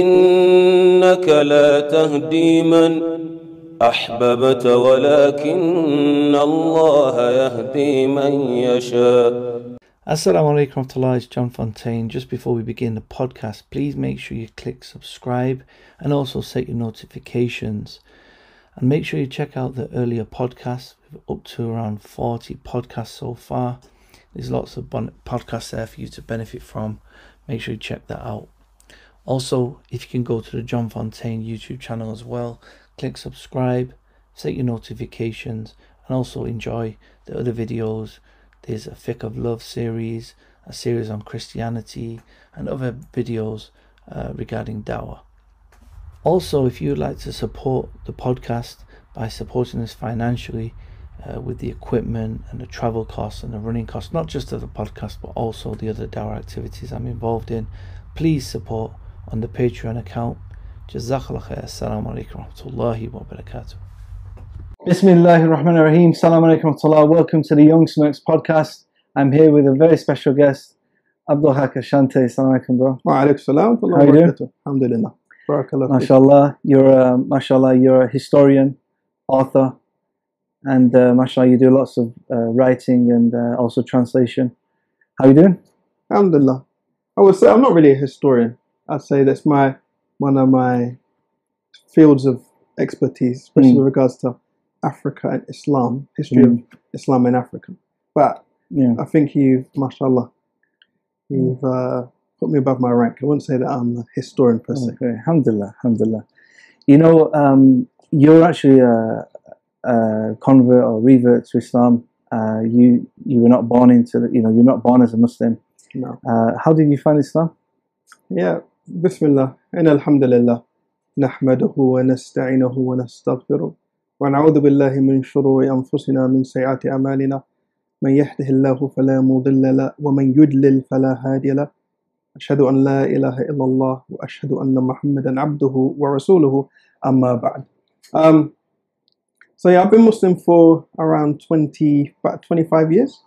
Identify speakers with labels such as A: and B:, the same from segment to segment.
A: إنك لا تهدي من أحببت ولكن الله يهدي من يشاء
B: it's John Fontain. Just before we begin the podcast, please make sure you click subscribe and also set your notifications. And make sure you check out the earlier podcasts. We've up to around 40 podcasts so far. There's lots of bon- podcasts there for you to benefit from. Make sure you check that out. Also, if you can go to the John Fontain YouTube channel as well, click subscribe, set your notifications, and also enjoy the other videos. There's a Fiqh of Love series, a series on Christianity, and other videos uh, regarding Dawah. Also, if you'd like to support the podcast by supporting us financially uh, with the equipment and the travel costs and the running costs, not just of the podcast but also the other Dawah activities I'm involved in, please support on the Patreon account. Jazakallah khair. Assalamu alaikum warahmatullahi wabarakatuh. Bismillahir Rahmanir Rahim. Salam alaikum warahmatullah. Welcome to the Young Smokes podcast. I'm here with a very special guest, Abdul Haq Ashanti. Salam alaikum, bro.
C: Wa alaikum salam.
B: How you doing?
C: Alhamdulillah. Barakallah.
B: Mashallah. You're a, mashallah, you're a historian, author, and uh, mashallah, you do lots of uh, writing and uh, also translation. How you doing?
C: Alhamdulillah. I would say I'm not really a historian. I'd say that's my one of my fields of expertise especially
B: Mm.
C: with regards to Africa and Islam history of Islam in Africa but
B: Yeah.
C: I think you've mashallah you've uh, put me above my rank I wouldn't say that I'm a historian per se
B: Okay, alhamdulillah, alhamdulillah. You know, um, you're actually a, a convert or revert to Islam. Uh, you you were not born into, the, you know, you're not born as a Muslim.
C: no
B: Uh, how did you find Islam?
C: Yeah, بسم الله إن الحمد لله نحمده ونستعينه ونستغفره ونعوذ بالله من شرور أنفسنا من سيئات أعمالنا من يهده الله فلا مضل له ومن يضلل فلا هادي له أشهد أن لا إله إلا الله وأشهد أن محمدا عبده ورسوله أما بعد um, So yeah, I've been Muslim for around 20, about 25 years.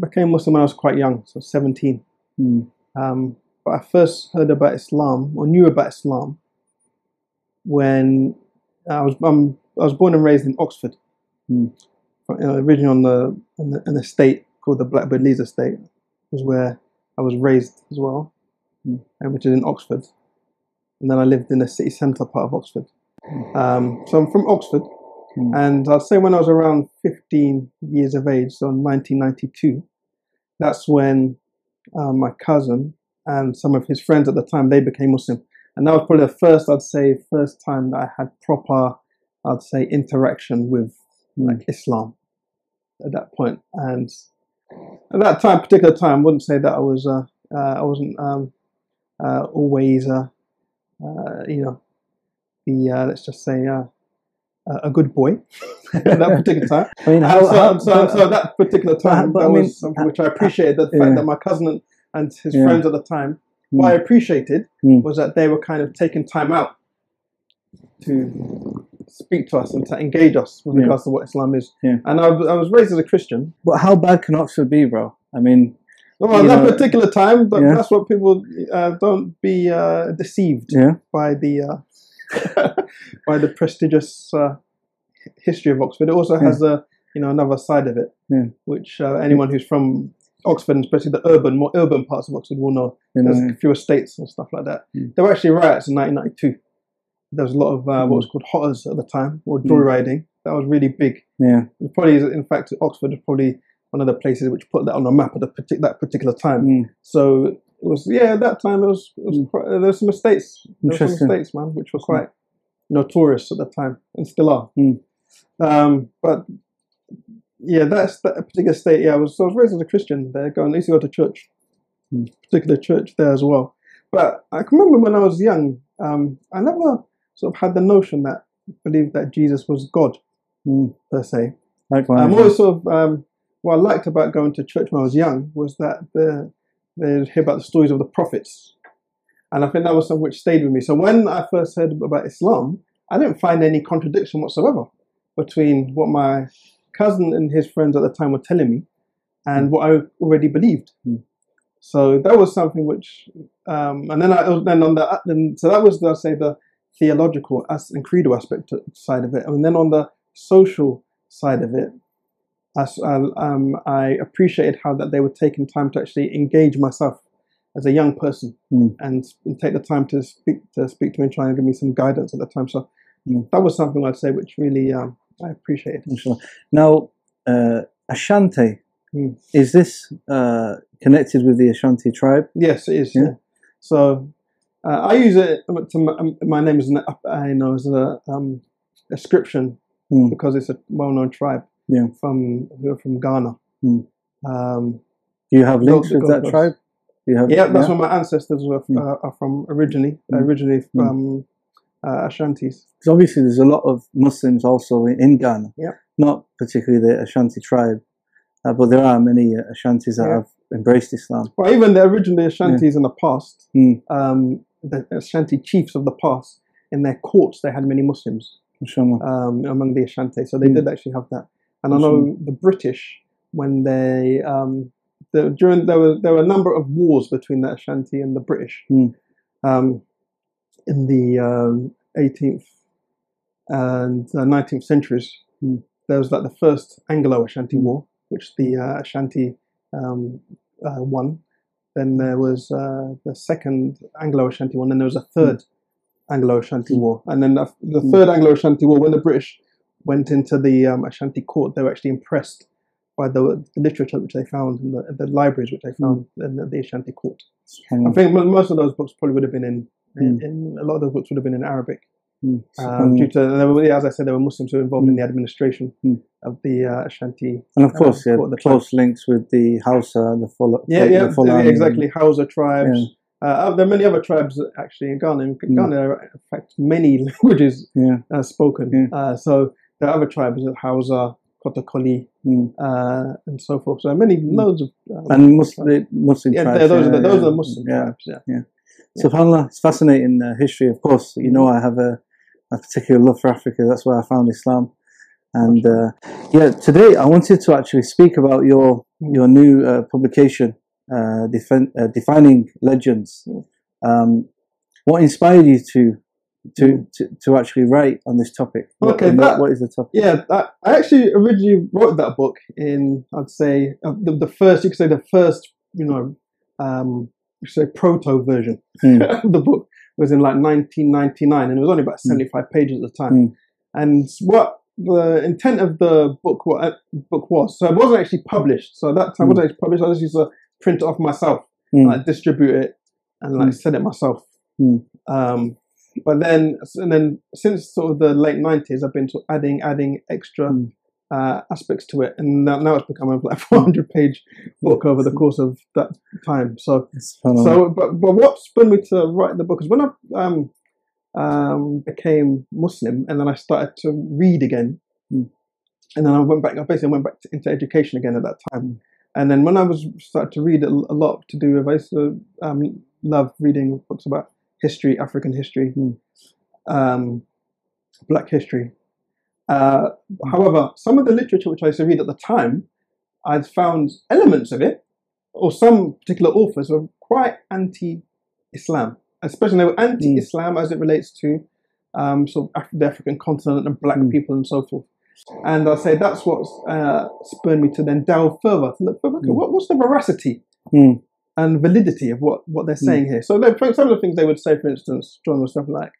C: Became Muslim when I was quite young, so 17.
B: Hmm.
C: Um, but I first heard about Islam or knew about Islam when I was um, I was born and raised in Oxford.
B: Hmm.
C: From- uh, originally on the an, an estate called the Blackbird Leys Estate was where I was raised as well,
B: Hmm.
C: and which is in Oxford. And then I lived in the city centre part of Oxford. Um, so I'm from Oxford,
B: Hmm.
C: and I'd say when I was around 15 years of age, so in 1992, that's when uh, my cousin and some of his friends at the time they became Muslim, and that was probably the first I'd say first time that I had proper I'd say interaction with like Islam at that point. And at that time, particular time, I wouldn't say that I was uh, uh, I wasn't um, uh, always uh, uh, you know the uh, let's just say uh, a good boy at that particular time.
B: I mean, how,
C: so,
B: how,
C: so, so at that particular time,
B: but I
C: that
B: mean,
C: was something which I appreciated. The
B: yeah.
C: fact that my cousin and, his
B: Yeah.
C: friends at the time,
B: Hmm.
C: what I appreciated
B: Hmm.
C: was that they were kind of taking time out to speak to us and to engage us with
B: Yeah.
C: regards to what Islam is.
B: Yeah.
C: And I, was- I was raised as a Christian.
B: but how bad can Oxford be, bro? I mean,
C: Well, at that
B: know,
C: particular time, but
B: yeah.
C: that's what people uh, don't be uh, deceived by the uh, by the prestigious uh, history of Oxford. It also has a you know another side of it,
B: Yeah.
C: which uh, anyone who's from Oxford, and especially the urban, more urban parts of Oxford, will know.
B: you know,
C: There's fewer states and stuff like that.
B: Mm.
C: There were actually riots in 1992. There was a lot of uh, what was called hotters at the time, or
B: Mm.
C: joyriding. That was really big.
B: yeah,
C: It probably, is- in fact, Oxford is probably one of the places which put that on the map at partic- that particular time.
B: mm,
C: So it was yeah, at that time it was, it was
B: Mm.
C: quite, there were some mistakes. There were some mistakes, man, which were quite notorious at the time and still are. Um, but yeah, that's that particular state. Yeah, I was I was raised as a Christian there, going I used to go to church,
B: Mm.
C: particular church there as well. But I can remember when I was young, um, I never sort of had the notion that believed that Jesus was God
B: mm.
C: per se.
B: Likewise.
C: I'm always sort of um, what I liked about going to church when I was young was that the, they hear about the stories of the prophets, and I think that was something which stayed with me. So when I first heard about Islam, I didn't find any contradiction whatsoever between what my cousin and his friends at the time were telling me and what I already believed.
B: Mm.
C: So that was something which, um, and then I then on the then so that was let's say the theological as and credo aspect side of it, and then on the social side of it, as um, I appreciated how that they were taking time to actually engage myself as a young person
B: Mm.
C: and, and take the time to speak to speak to me and try and give me some guidance at the time. So
B: Mm.
C: that was something I'd say which really um, I appreciated.
B: Inshallah. Now, uh, Ashanti,
C: Mm.
B: is this uh, connected with the Ashanti tribe?
C: Yes, it is.
B: Yeah.
C: Yeah. So uh, I use it to my, my name is an, uh, you know as a um, description
B: Mm.
C: because it's a well-known tribe
B: Yeah.
C: from are from Ghana.
B: Mm.
C: Um,
B: Do you have links with that tribe? You have,
C: yeah, that's where my ancestors were
B: Mm.
C: uh, are from originally.
B: Mm.
C: Originally
B: Mm.
C: from uh, Ashantis.
B: Because obviously there's a lot of Muslims also in, in Ghana.
C: Yeah.
B: Not particularly the Ashanti tribe, uh, but there are many Ashantis that
C: Yeah.
B: have embraced Islam.
C: Well, even the originally Ashantis in the past,
B: Mm.
C: um, the Ashanti chiefs of the past, in their courts, they had many Muslims. Um, among the Ashanti. So they
B: Mm.
C: did actually have that. And I know the British when they um, the, during there were there were a number of wars between the Ashanti and the British
B: Mm.
C: um, in the um, 18th and uh, 19th centuries.
B: Mm.
C: There was like the first Anglo-Ashanti War, which the uh, Ashanti um, uh, won. Then there was uh, the second Anglo-Ashanti one. Then there was a third Anglo-Ashanti War, and then the, the
B: Mm.
C: third Anglo-Ashanti War, when the British went into the um, Ashanti court, they were actually impressed by the, the literature which they found in the, the libraries which they found in the, the Ashanti court. I think most of those books probably would have been in,
B: Mm.
C: in a lot of those books would have been in Arabic.
B: Mm.
C: Um, due to, were, yeah, as I said, there were Muslims who were involved in
B: Mm.
C: the administration
B: Mm.
C: of the uh, Ashanti.
B: and of course,
C: uh,
B: yeah,
C: the tribe.
B: close links with the Hausa and the Fula.
C: Yeah,
B: the
C: yeah, yeah,
B: Fulani.
C: exactly. Hausa tribes.
B: Yeah.
C: Uh, there are many other tribes actually in Ghana. In
B: Mm.
C: Ghana, there are, in fact, many languages
B: Yeah.
C: uh, spoken.
B: Yeah.
C: Uh, so there are other tribes, Hausa, Kotokoli,
B: Mm.
C: uh, and so forth. So many, loads of. Um,
B: And Muslim, Muslim
C: yeah,
B: tribes.
C: those, are the,
B: yeah,
C: those are the Muslim
B: Yeah.
C: tribes. Yeah. Yeah.
B: SubhanAllah, it's fascinating uh, history, of course. You know, I have a, a particular love for Africa. That's where I found Islam. And uh, yeah, today I wanted to actually speak about your your new uh, publication, uh, uh, Defining Legends. Um, what inspired you to to, to to actually write on this topic? What-
C: Okay,
B: and
C: that-
B: what, what is the topic?
C: Yeah, I, I actually originally wrote that book in, I'd say, uh, the, the first, you could say the first, you know, um, say proto version
B: Hmm.
C: of the book was in like 1999 and it was only about 75 pages at the time.
B: Hmm.
C: And what the intent of the book, what, uh, book was, so it wasn't actually published. So at that time, it wasn't actually published. I just used to print it off myself,
B: Hmm.
C: like distribute it and like
B: Hmm.
C: sell it myself.
B: Hmm.
C: Um, but then, and then since sort of the late nineties, I've been adding, adding extra
B: Hmm.
C: Uh, aspects to it, and now, now it's become a like 400 page book over the course of that time. So, so, but but what spurred me to write the book is when I um, um, became Muslim, and then I started to read again,
B: Hmm.
C: and then I went back. I basically went back to, into education again at that time. And then when I was started to read a, a lot to do with, I used to um, love reading books about history, African history, um, Black history. Uh, however, some of the literature which I used to read at the time, I'd found elements of it, or some particular authors were quite anti-Islam, especially they were anti-Islam as it relates to um, sort of the African continent and Black
B: Mm.
C: people and so forth. And I say that's what uh, spurred me to then delve further to look. Okay,
B: Mm.
C: what, what's the veracity
B: Mm.
C: and validity of what, what they're saying here? So some of the things they would say, for instance, John was stuff like,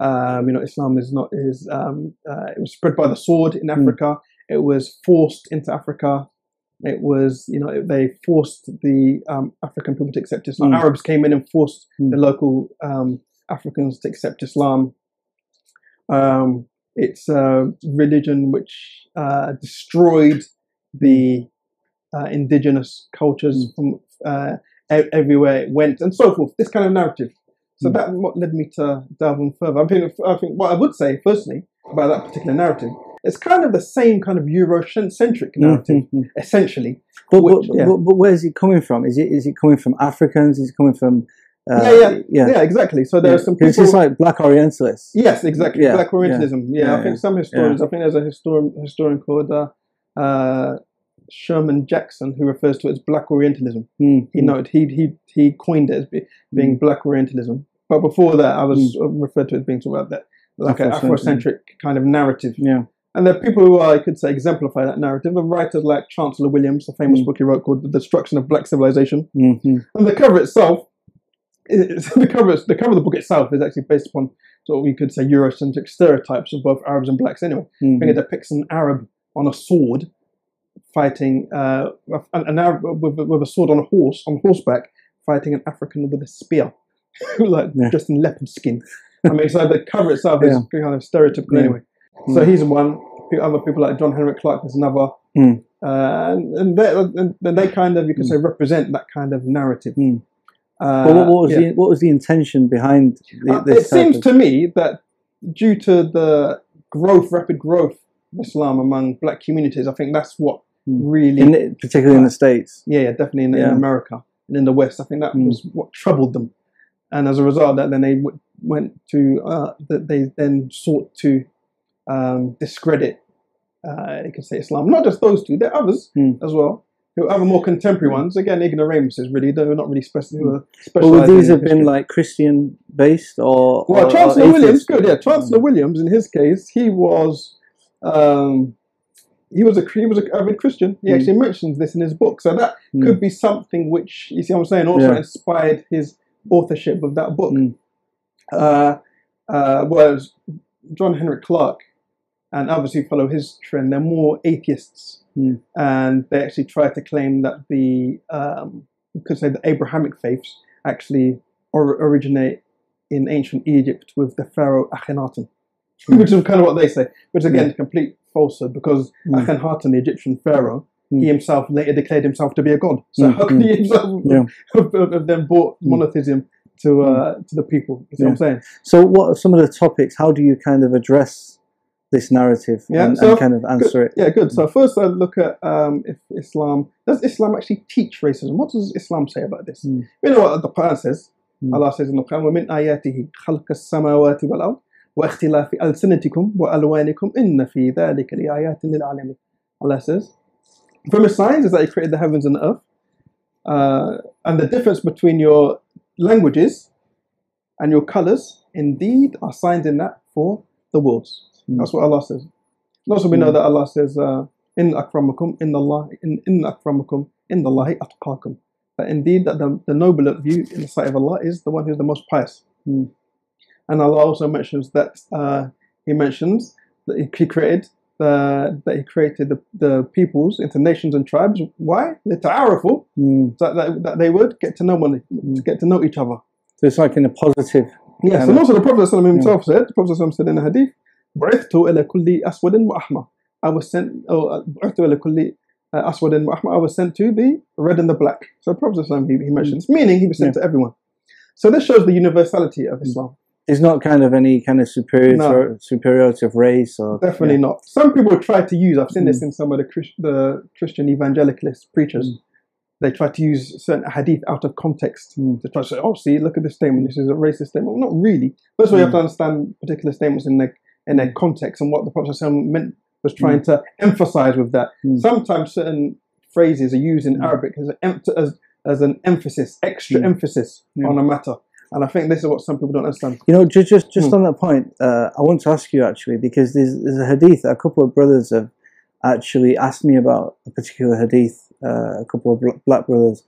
C: um, you know, Islam is not is um, uh, it was spread by the sword in
B: Mm.
C: Africa. It was forced into Africa. It was, you know, they forced the um, African people to accept Islam.
B: Mm.
C: Arabs came in and forced
B: Mm.
C: the local um, Africans to accept Islam. Um, it's a religion which uh, destroyed the uh, indigenous cultures from uh, everywhere it went, and so forth. This kind of narrative. So that what led me to delve in further. I think, I think what I would say, firstly, about that particular narrative, it's kind of the same kind of Eurocentric narrative,
B: Mm, mm, mm.
C: essentially.
B: But,
C: Which-
B: but,
C: yeah.
B: but, but where is it coming from? Is it is it coming from Africans? Is it coming from? Uh,
C: Yeah, yeah,
B: yeah.
C: Yeah, exactly. So there are some
B: It's
C: people.
B: just like Black Orientalists.
C: Yes, exactly.
B: Yeah,
C: Black Orientalism. Yeah,
B: yeah,
C: I think some historians. I think there's a historian historian called uh, uh, Sherman Jackson, who refers to it as Black Orientalism.
B: Mm,
C: He noted he he he coined it as be, being Black Orientalism. But before that, I was uh, referred to it as being sort of like that, like an
B: Afrocentric.
C: Afrocentric kind of narrative.
B: Yeah.
C: And there are people who I could say exemplify that narrative. And writers like Chancellor Williams, a famous
B: Mm.
C: book he wrote called "The Destruction of Black Civilization."
B: hmm
C: And the cover itself, is, the cover the cover of the book itself is actually based upon sort of we could say Eurocentric stereotypes of both Arabs and blacks. Anyway, I think it depicts an Arab on a sword fighting uh, an, Arab with, with a sword on a horse on horseback fighting an African with a spear, like
B: Yeah.
C: just in leopard skin. I mean, so the cover itself is kind of stereotypical
B: Yeah.
C: anyway. So
B: Mm.
C: he's one. Other people like John Henrik Clarke is another.
B: Mm.
C: Uh, and, and, they, and they kind of, you could
B: Mm.
C: say, represent that kind of narrative.
B: Mm.
C: Uh,
B: But what, what was
C: yeah.
B: the what was the intention behind the,
C: Uh,
B: this?
C: it seems to me that due to the growth, rapid growth of Islam among black communities, I think that's what. Really,
B: in the, particularly in the states.
C: yeah, yeah, definitely in, in America and in the West, I think that
B: Mm.
C: was what troubled them. And as a result that, then they w- went to, uh, that they then sought to um, discredit, uh, you could say Islam. Not just those two, there are others
B: Mm.
C: as well. Who are other more contemporary ones? Again, ignoramuses really. They're not really special. Are
B: Well, would these have been like Christian based or?
C: Well,
B: or- or
C: Chancellor Williams, good, yeah. Chancellor Williams, in his case, he was, um, he was a he was a avid Christian. He
B: Mm.
C: actually mentions this in his book, so that
B: Mm.
C: could be something which you see what I'm saying also
B: Yeah.
C: inspired his authorship of that book.
B: Mm.
C: Uh, uh, whereas John Henrik Clarke and others who follow his trend, they're more atheists,
B: Mm.
C: and they actually try to claim that the um, you could say the Abrahamic faiths actually or- originate in ancient Egypt with the pharaoh Akhenaten which is kind of what they say, which again
B: Yeah.
C: is complete falsehood because
B: Mm.
C: Akhenaten, the Egyptian pharaoh,
B: Mm.
C: he himself later declared himself to be a god. So
B: Mm,
C: how can
B: mm.
C: he himself
B: Yeah.
C: have, have- have then brought
B: Mm.
C: monotheism to uh, to the people? You see what I'm saying?
B: So, what are some of the topics? How do you kind of address this narrative
C: Yeah,
B: and,
C: so-
B: and kind of answer it?
C: Yeah, good. So first, I look at um, if Islam does Islam actually teach racism? What does Islam say about this?
B: Mm.
C: You know what the Quran says.
B: Mm.
C: Allah says in the Quran, وَمِنْ آيَاتِهِ خَلْقَ السَّمَاوَاتِ وَالْأَرْضِ وَاخْتِلَافِ أَلْسِنَتِكُمْ وَأَلْوَانِكُمْ إِنَّ فِي ذَلِكَ لِآيَاتٍ لِلْعَالَمِينَ Allah says, from his signs is that He created the heavens and the earth, uh, and the difference between your languages and your colors, indeed, are signs in that for the worlds.
B: Mm.
C: That's what Allah says. And also, we know
B: Mm.
C: that Allah says, uh, "In akramakum, in Allah, in in akramakum, in Allahi atqakum." That indeed, that the, the nobler of you in the sight of Allah is the one who's the most pious.
B: Mm.
C: And Allah also mentions that uh, He mentions that He, he created the, that He created the, the peoples into nations and tribes. Why? لِتَعَارَفُوا,
B: Mm.
C: so that, that they would get to know one, to get to know each other.
B: So it's like in a positive.
C: Yes,
B: Kind
C: and
B: of-
C: also the Prophet ﷺ himself said, the Prophet ﷺ said in the hadith, بعثت إلى كل أسود وأحمر. I was sent, oh, بعثت إلى كل uh, أسود وأحمر. I was sent to the red and the black. So the Prophet ﷺ, he, he mentions, meaning he was sent to everyone. So this shows the universality of Islam.
B: It's not kind of any kind of superior superiority of race or
C: Definitely not. Some people try to use, I've seen this
B: Mm.
C: in some of the, Chris, the Christian evangelicalist preachers.
B: Mm.
C: They try to use certain hadith out of context
B: Mm.
C: to try to say, oh, see, look at this statement. This is a racist statement. Well, not really. First of all, you have
B: Mm.
C: to understand particular statements in their, in their context and what the Prophet meant was trying to emphasize with that.
B: Mm.
C: Sometimes certain phrases are used in
B: Mm.
C: Arabic as an, as, as an emphasis, extra
B: Mm.
C: emphasis
B: Yeah.
C: on a matter. And I think this is what some people don't understand.
B: You know, just just, just
C: Hmm.
B: on that point, uh, I want to ask you actually because there's there's a hadith. that A couple of brothers have actually asked me about a particular hadith. Uh, a couple of bl- black brothers,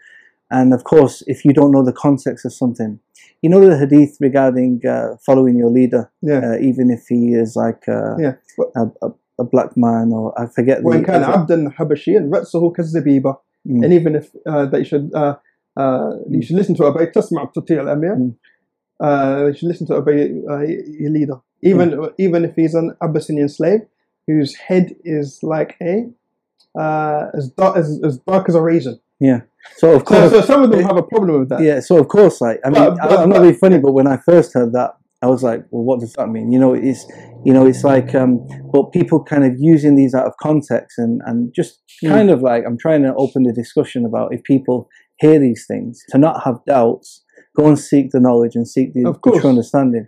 B: and of course, if you don't know the context of something, you know the hadith regarding uh, following your leader,
C: Yeah.
B: uh, even if he is like uh,
C: Yeah. Well-
B: a, a, a black man or I forget
C: وإن
B: the.
C: كان عبدا حبشيا رأسه كالزبيبة
B: Mm.
C: and even if uh, they should uh, uh, you should listen to obey تسمع تطيع الأمير
B: Mm.
C: uh, you should listen to obey uh, your leader even even if he's an Abyssinian slave whose head is like a uh, as dark as, as dark as a raisin
B: So of
C: so,
B: course,
C: so some of them have a problem with that
B: yeah. So of course, like I mean,
C: But- but-
B: I, I'm not
C: but-
B: being funny, but when I first heard that, I was like, well, what does that mean? You know, it's you know, it's like, um, but people kind of using these out of context and and just
C: Mm.
B: kind of like I'm trying to open the discussion about if people hear these things to not have doubts, go and seek the knowledge and seek the, the true understanding.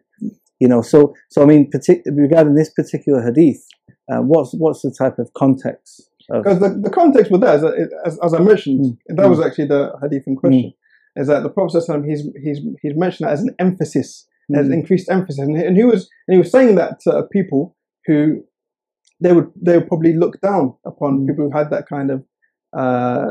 B: You know, so so I mean, partic- regarding this particular hadith, uh, what's what's the type of context?
C: Because the, the context with that, is that, as, as I mentioned,
B: Mm.
C: that was actually the hadith in question, is that the Prophet he's, he's, he's mentioned that as an emphasis, as
B: Mm.
C: increased emphasis. And he, and he was and he was saying that to people who they would they would probably look down upon
B: Mm.
C: people who had that kind of uh,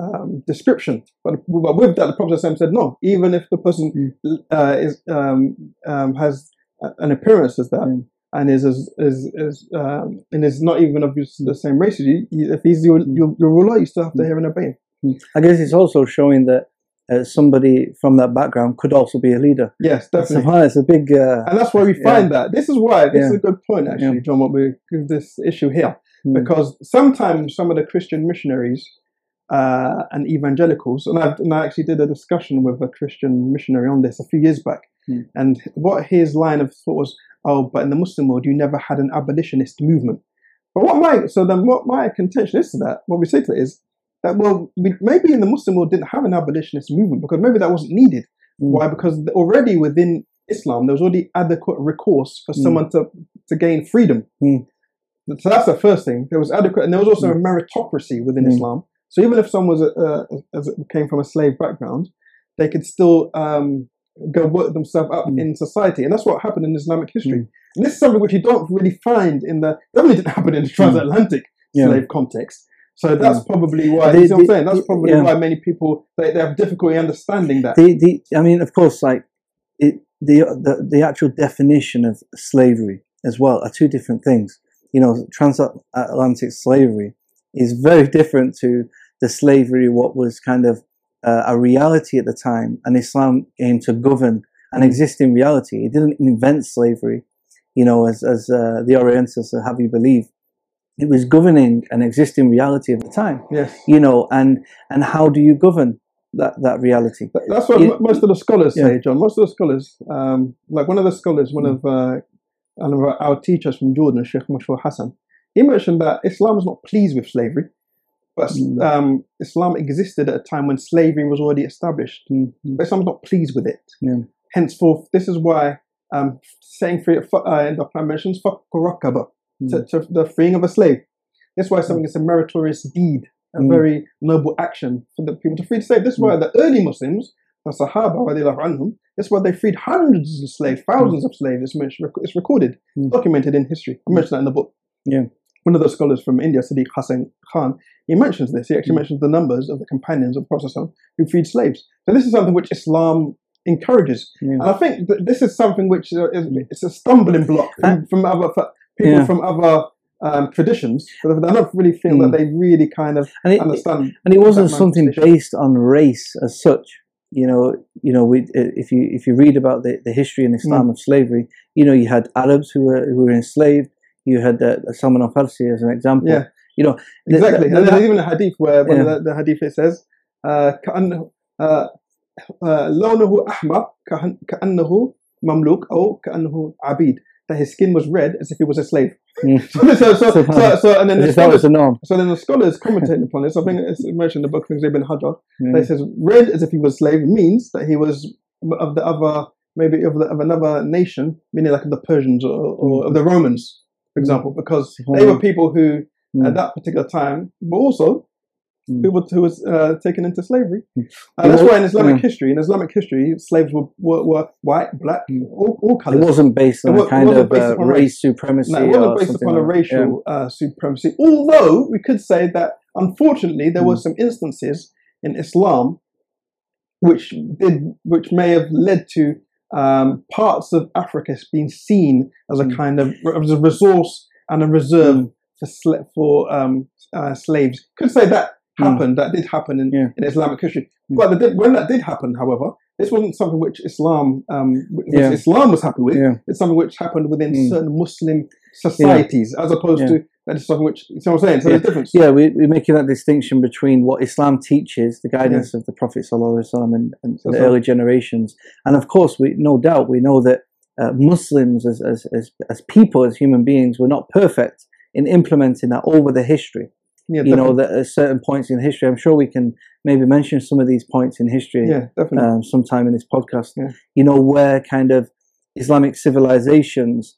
C: um, description. But, but with that, the Prophet said, no, even if the person uh, is um, um, has an appearance as that.
B: Mm.
C: And is is is, is um, and is not even of the same race as you. If he's your, your your ruler, you still have to hear and obey him.
B: I guess it's also showing that uh, somebody from that background could also be a leader.
C: Yes, definitely.
B: So it's a big. Uh,
C: And that's why we
B: Yeah.
C: find that. This is why, this is a good point actually,
B: Yeah.
C: John, what we give this issue here.
B: mm,
C: Because sometimes some of the Christian missionaries uh, and evangelicals, and, I've, and I actually did a discussion with a Christian missionary on this a few years back,
B: Hmm.
C: and what his line of thought was, oh, but in the Muslim world, you never had an abolitionist movement. But what my, so then what my contention is to that, what we say to it is, that well, we, maybe in the Muslim world didn't have an abolitionist movement because maybe that wasn't needed.
B: Mm.
C: Why? Because already within Islam, there was already adequate recourse for
B: Mm.
C: someone to, to gain freedom.
B: Mm.
C: So that's the first thing. There was adequate, and there was also a meritocracy within
B: Mm.
C: Islam. So even if someone was a, uh, as came from a slave background, they could still um, go work themselves up
B: Mm.
C: in society, and that's what happened in Islamic history.
B: Mm.
C: And this is something which you don't really find in the definitely didn't happen in the transatlantic
B: yeah.
C: slave context. So that's
B: Mm.
C: probably why.
B: The-
C: you see what I'm saying? That's probably
B: yeah.
C: why many people they, they have difficulty understanding that.
B: the, the I mean, of course, like it, the, the the actual definition of slavery as well are two different things. You know, transatlantic slavery is very different to the slavery what was kind of uh, a reality at the time, and Islam came to govern an existing reality. It didn't invent slavery, you know, as as uh, the Orientals have you believe. It was governing an existing reality of the time,
C: Yes.
B: you know, and and how do you govern that that reality?
C: That's what
B: Yeah.
C: m- most of the scholars say, John. Most of the scholars, um, like one of the scholars, one
B: Mm.
C: of, uh, one of our- our teachers from Jordan, Sheikh Mashur Hassan, he mentioned that Islam is not pleased with slavery, but
B: mm,
C: um, Islam existed at a time when slavery was already established.
B: Mm, mm.
C: But Islam's not pleased with it.
B: Yeah.
C: Henceforth, this is why um, saying free uh, in the Quran mentions
B: "fakurakaba,"
C: to, to the freeing of a slave. That's why mm. something is a meritorious deed, a very noble action for the people to free the slave. This is why the early Muslims, the Sahaba, this is why they freed hundreds of slaves, thousands of slaves. It's, it's recorded, documented in history. I mentioned that in the book.
B: Yeah.
C: One of the scholars from India, Sadiq Hassan Khan, he mentions this. He actually
B: Mm.
C: mentions the numbers of the companions of the Prophet who freed slaves. So this is something which Islam encourages.
B: yeah.
C: And I think that this is something which uh, is it's a stumbling block from, from other for people
B: Yeah.
C: from other um, traditions. But I don't really feel
B: Mm.
C: that they really kind of
B: and it,
C: understand.
B: and it wasn't something based on race as such. You know, you know, we, if you if you read about the, the history in Islam
C: Mm.
B: of slavery, you know, you had Arabs who were who were enslaved You had uh, Salman al Farsi as an example.
C: Yeah.
B: You know, the-
C: Exactly.
B: the-
C: and
B: the-
C: there's even a hadith where one
B: Yeah.
C: of the, the hadith it says, uh, كأنه uh, uh, لونه أحمر كأن- كأنه مملوك أو كأنه عبيد. That his skin was red as if he was a slave.
B: Mm.
C: so, so, so, so, so, and then
B: as
C: the
B: if that was
C: scholars,
B: the norm.
C: so then the scholars commentating upon this. I think it's mentioned in the book of Ibn Hajar.
B: Yeah.
C: It says red as if he was a slave means that he was of the other, maybe of, the, of another nation, meaning like of the Persians or, or of the Romans, for example, because they were people who
B: Mm.
C: at that particular time were also
B: Mm.
C: people who was uh, taken into slavery.
B: Mm.
C: Uh, that's why in Islamic
B: yeah.
C: history, in Islamic history, slaves were, were, were white, black,
B: Mm.
C: all, all
B: It wasn't based on
C: It
B: a kind of uh, race supremacy.
C: No, it wasn't based upon a
B: like that.
C: racial uh, supremacy. Although we could say that, unfortunately, there were some instances in Islam which did, which may have led to um, parts of Africa has been seen as a
B: Mm.
C: kind of as a resource and a reserve
B: Mm.
C: for sla- for um, uh, slaves. Could say that
B: Mm.
C: happened. That did happen in,
B: Yeah.
C: in Islamic history. But the, when that did happen, however, this wasn't something which Islam um, which
B: Yeah.
C: Islam was happy with.
B: Yeah.
C: It's something which happened within certain Muslim societies, as opposed to that is something which. You know what I'm saying? So
B: Yeah.
C: there's a difference.
B: Yeah, we, we're making that distinction between what Islam teaches, the guidance of the Prophet ﷺ and, and the
C: so-
B: early generations, and of course, we no doubt we know that uh, Muslims as, as as as people, as human beings, were not perfect in implementing that over the history.
C: Yeah,
B: you know, that at certain points in history, I'm sure we can maybe mention some of these points in history
C: yeah, definitely.
B: um, sometime in this podcast.
C: Yeah.
B: You know, where kind of Islamic civilizations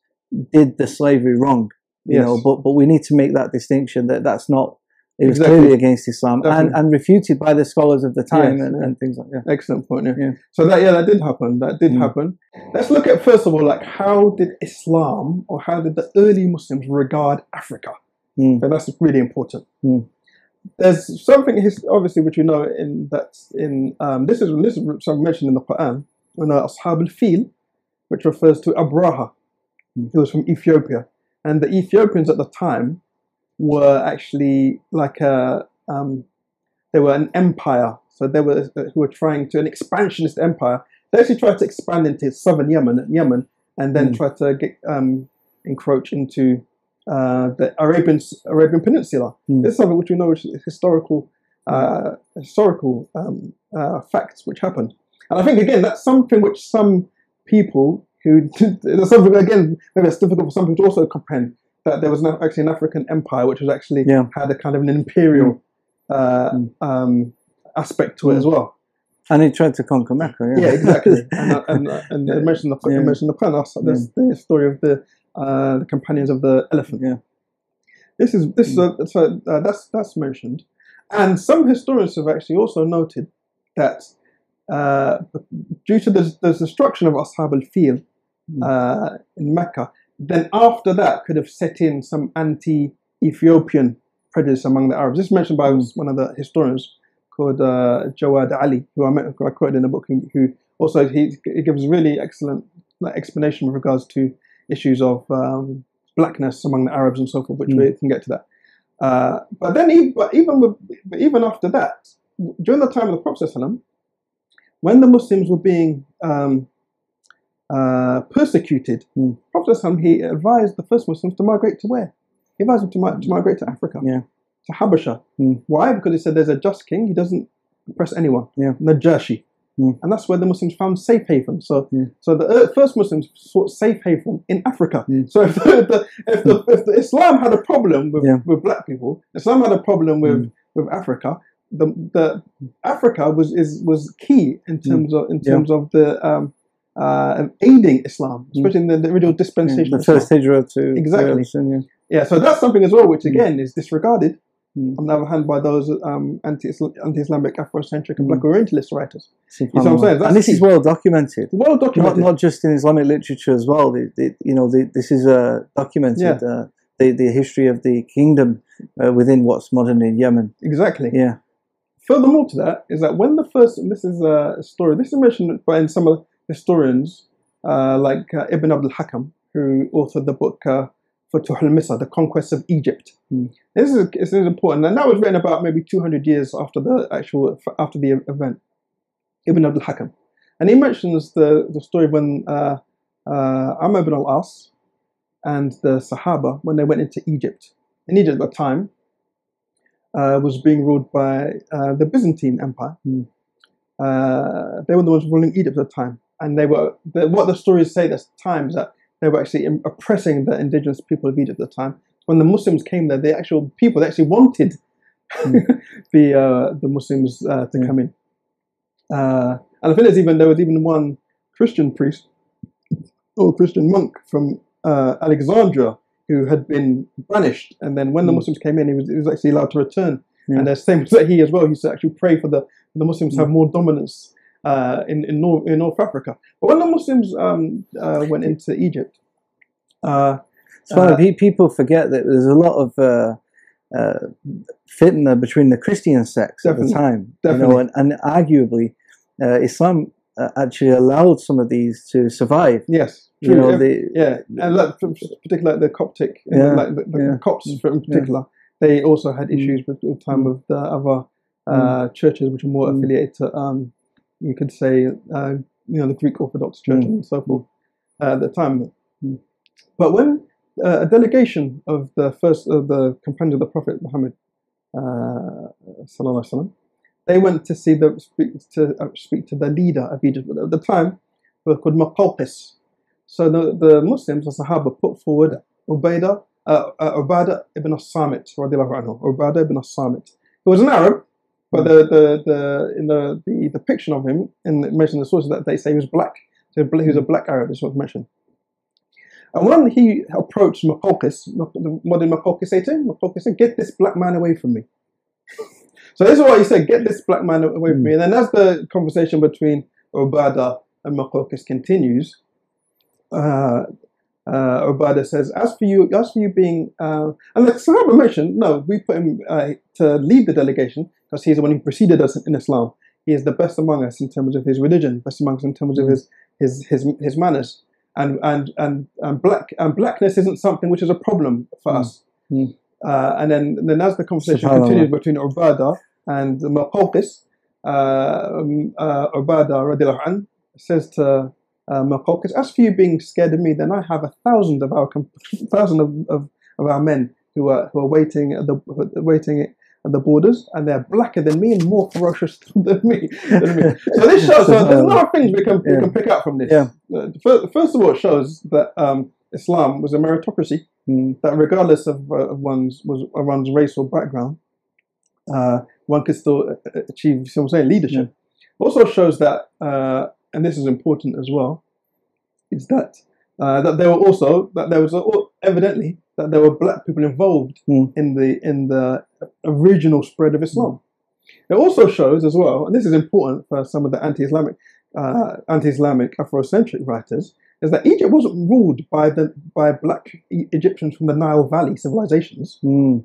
B: did the slavery wrong. You
C: Yes.
B: know, but but we need to make that distinction that that's not It was
C: Exactly.
B: clearly against Islam and,
C: Definitely.
B: and refuted by the scholars of the time
C: Yes,
B: and, and things like that.
C: Excellent point. Yeah.
B: Yeah.
C: So that yeah, that did happen. That did
B: Mm.
C: happen. Let's look at first of all, like how did Islam or how did the early Muslims regard Africa?
B: Mm.
C: And that's really important.
B: Mm.
C: There's something his, obviously which we know in that in um, this is this is something mentioned in the Quran. We know Ashab al-Fil, which refers to Abraha,
B: Mm.
C: who was from Ethiopia, and the Ethiopians at the time were actually like a um, they were an empire. So they were who were trying to an expansionist empire. They actually tried to expand into southern Yemen, Yemen, and then
B: Mm.
C: tried to get um, encroach into uh, the Arabian Arabian Peninsula.
B: Mm.
C: This is something which we know is historical uh, historical um, uh, facts which happened. And I think again that's something which some people who there's something again maybe it's difficult for some people to also comprehend that there was an, actually an African empire which was actually
B: Yeah.
C: had a kind of an imperial uh,
B: Mm.
C: um, aspect to it as well.
B: And he tried to conquer Mecca. Yeah,
C: Yeah, exactly. and uh, and, uh, and mentioned the
B: Yeah.
C: mentioned the Quran. also There's the story of the uh, the companions of the elephant.
B: Yeah.
C: This is this is a, so uh, that's that's mentioned, and some historians have actually also noted that uh, due to the, the destruction of Ashab al-Fil
B: Mm.
C: Uh, in Mecca, then after that could have set in some anti-Ethiopian prejudice among the Arabs. This is mentioned by
B: Mm.
C: one of the historians called uh, Jawad Ali, who I, met, who I quoted in the book, who- also he, he gives really excellent like, explanation with regards to issues of um, blackness among the Arabs and so forth, which
B: Mm.
C: we can get to that. Uh, but then, e- but even with, but even after that, during the time of the Prophet when the Muslims were being um, uh, persecuted,
B: Mm.
C: Prophet he advised the first Muslims to migrate to where? He advised them to, mi- to migrate to Africa,
B: Yeah.
C: to Habasha.
B: Mm.
C: Why? Because he said there's a just king, he doesn't oppress anyone.
B: Yeah.
C: Najashi.
B: Mm.
C: And that's where the Muslims found safe haven. So,
B: Mm.
C: so the first Muslims sought safe haven in Africa.
B: Mm.
C: So if the, the, if, the, if the Islam had a problem with,
B: Yeah.
C: with black people, Islam had a problem with,
B: Mm.
C: with Africa. The, the Africa was is was key in terms of in
B: Mm. Yeah.
C: terms of the um, uh, aiding Islam, especially in the, the original
B: Yeah,
C: dispensation.
B: the first hijrah to
C: Exactly.
B: to yeah.
C: Yeah, so that's something as well, which
B: Mm.
C: again is disregarded
B: Mm.
C: on the other hand by those um, anti anti-Islamic, Afrocentric, and
B: Mm.
C: Black Orientalist writers.
B: See
C: what I'm saying?
B: And this is well documented.
C: Well
B: Not,
C: documented.
B: not just in Islamic literature as well. The, the, you know, the, this is uh, documented.
C: Yeah.
B: Uh, the, the history of the kingdom uh, within what's modern day Yemen.
C: exactly.
B: Yeah.
C: Furthermore to that is that when the first, and this is a story, this is mentioned by in some of the historians uh, like uh, Ibn Abdul Hakam, who authored the book uh, Futuh al-Misr, The Conquest of Egypt.
B: Hmm.
C: This, is, this is important, and that was written about maybe 200 years after the actual, after the event. Ibn Abdul Hakam. And he mentions the, the story when uh, uh, Amr ibn al-As and the Sahaba, when they went into Egypt. In Egypt at the time, uh, was being ruled by uh, the Byzantine Empire. Uh, they were the ones ruling Egypt at the time, and they were the, what the stories say. There's times that they were actually oppressing the indigenous people of Egypt at the time. When the Muslims came there, the actual people they actually wanted
B: Hmm.
C: the uh, the Muslims uh, to
B: Yeah.
C: come in. Uh, and I think there's even there was even one Christian priest or Christian monk from uh, Alexandria who had been banished, and then when the
B: Mm.
C: Muslims came in, he was, he was actually allowed to return. And the same that he as well. He used to actually pray for the the Muslims to
B: Mm.
C: have more dominance uh, in in North, in North Africa. But when the Muslims um, uh, went into Egypt, uh,
B: So
C: Uh,
B: people forget that there's a lot of uh, uh, fitna between the Christian sects at the
C: Definitely.
B: time. You
C: Definitely.
B: know, and, and arguably, uh, Islam uh, actually allowed some of these to survive.
C: yes,
B: You
C: true,
B: know,
C: yeah,
B: the,
C: yeah, and like, particularly like the Coptic,
B: Yeah,
C: like the, the
B: yeah.
C: Copts in particular, they also had
B: Mm.
C: issues with the time
B: Mm.
C: of the other uh, churches which are more
B: Mm.
C: affiliated to, um, you could say, uh, you know, the Greek Orthodox Church
B: Mm.
C: and so forth uh, at the time.
B: Mm.
C: But when uh, a delegation of the first of the companions of the Prophet Muhammad, uh, sallallahu alaihi wasallam, they went to see the speak to uh, speak to the leader of Egypt at the time, who was called Maqawqis. So the, the Muslims, the Sahaba, put forward Ubaidah, uh, uh, Ubadah ibn as-Samit, radiallahu anhu, Ubadah ibn as-Samit. He was an Arab, but the, the, the, in the, the depiction of him, in the, mentioned the sources that they say he was black. So he was a black Arab, is what's mentioned. And when he approached Maqawqis, what did Maqawqis say to him? Said, get this black man away from me. So this is what he said: get this black man away from me. And then as the conversation between Ubada and Maqawqis continues, uh, uh, Ubada says, "As for you, as for you being," uh, and the Sahaba mentioned, no, we put him uh, to lead the delegation because he's the one who preceded us in Islam. He is the best among us in terms of his religion, best among us in terms of
B: Mm.
C: his his his, his manners. And, and and and black and blackness isn't something which is a problem for
B: Mm.
C: us.
B: Mm.
C: Uh, and then then as the conversation continues between Ubada and Maqawqis, uh, um, uh, Ubada radiallahu an, says to uh, Maqawqis, as for you being scared of me, then I have a thousand of our thousand of, of, of our men who are who are waiting at the waiting at the borders, and they're blacker than me and more ferocious than me. Than me. So this shows. So there's a lot of things we can we can pick up from this.
B: Yeah.
C: Uh, first of all, it shows that um, Islam was a meritocracy
B: Mm.
C: that regardless of, uh, of one's was of one's race or background, uh, one could still uh, achieve, what I'm saying, leadership. Also shows that, uh, and this is important as well, is that uh, that there were also that there was evidently that there were black people involved
B: Mm.
C: in the in the original spread of Islam. It also shows as well, and this is important for some of the anti-Islamic uh, anti-Islamic Afrocentric writers, is that Egypt wasn't ruled by the by black E- Egyptians from the Nile Valley civilizations.
B: Mm.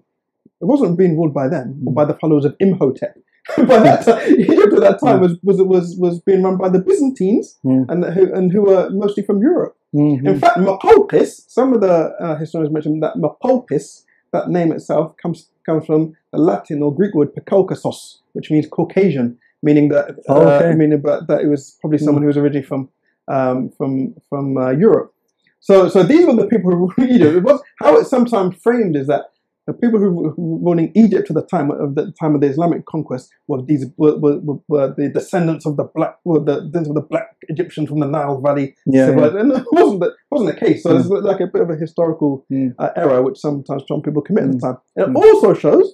C: It wasn't being ruled by them or by the followers of Imhotep. by that time, Egypt at that time was, was was was being run by the Byzantines
B: Mm.
C: and who and who were mostly from Europe.
B: Mhm.
C: In fact, Maqawqis, some of the uh, historians mention that Maqawqis, that name itself, comes comes from the Latin or Greek word Pekaukasos, which means Caucasian, meaning that
B: Oh, okay.
C: uh, meaning that, that it was probably someone who was originally from um, from from uh, Europe. So so these were the people who ruled Egypt. It was how it's sometimes framed is that the people who were ruling Egypt at the time of the time of the Islamic conquest were these were, were, were, the descendants of the black were the descendants of the black Egyptians from the Nile Valley
B: Yeah, yeah.
C: And it wasn't the, wasn't the case. So it's like a bit of a historical
B: Mm.
C: uh, error which sometimes some people commit at the
B: Mm.
C: time. It
B: Mm.
C: also shows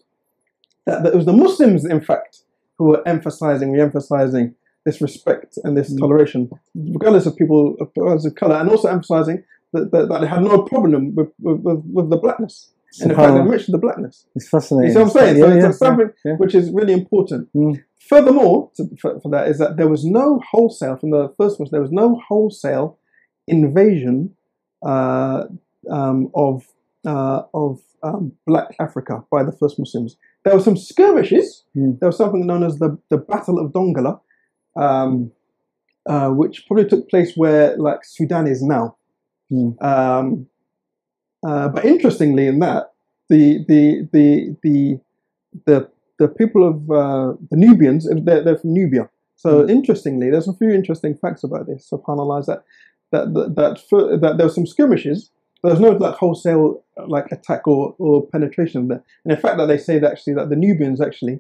C: that, that it was the Muslims, in fact, who were emphasizing, re-emphasizing this respect and this
B: Mm.
C: toleration, regardless of people, regardless of color, and also emphasizing that, that, that they had no problem with, with, with, with the blackness. And in fact,
B: Subhanallah.
C: mentioned the blackness.
B: It's fascinating.
C: You see what I'm saying?
B: Yeah,
C: so it's
B: yeah,
C: something
B: yeah.
C: which is really important.
B: Mm.
C: Furthermore, to, for, for that is that there was no wholesale from the first one. There was no wholesale invasion uh, um, of uh, of um, Black Africa by the first Muslims. There were some skirmishes.
B: Mm.
C: There was something known as the the Battle of Dongola, um, uh, which probably took place where like Sudan is now.
B: Mm.
C: Uh, but interestingly, in that the the the the the the people of uh, the Nubians, they're, they're from Nubia. So interestingly, there's a few interesting facts about this. Subhanallah, is that that that that, for, that there were some skirmishes. But there was no like wholesale like attack or, or penetration there. And in fact, that they say that actually that the Nubians actually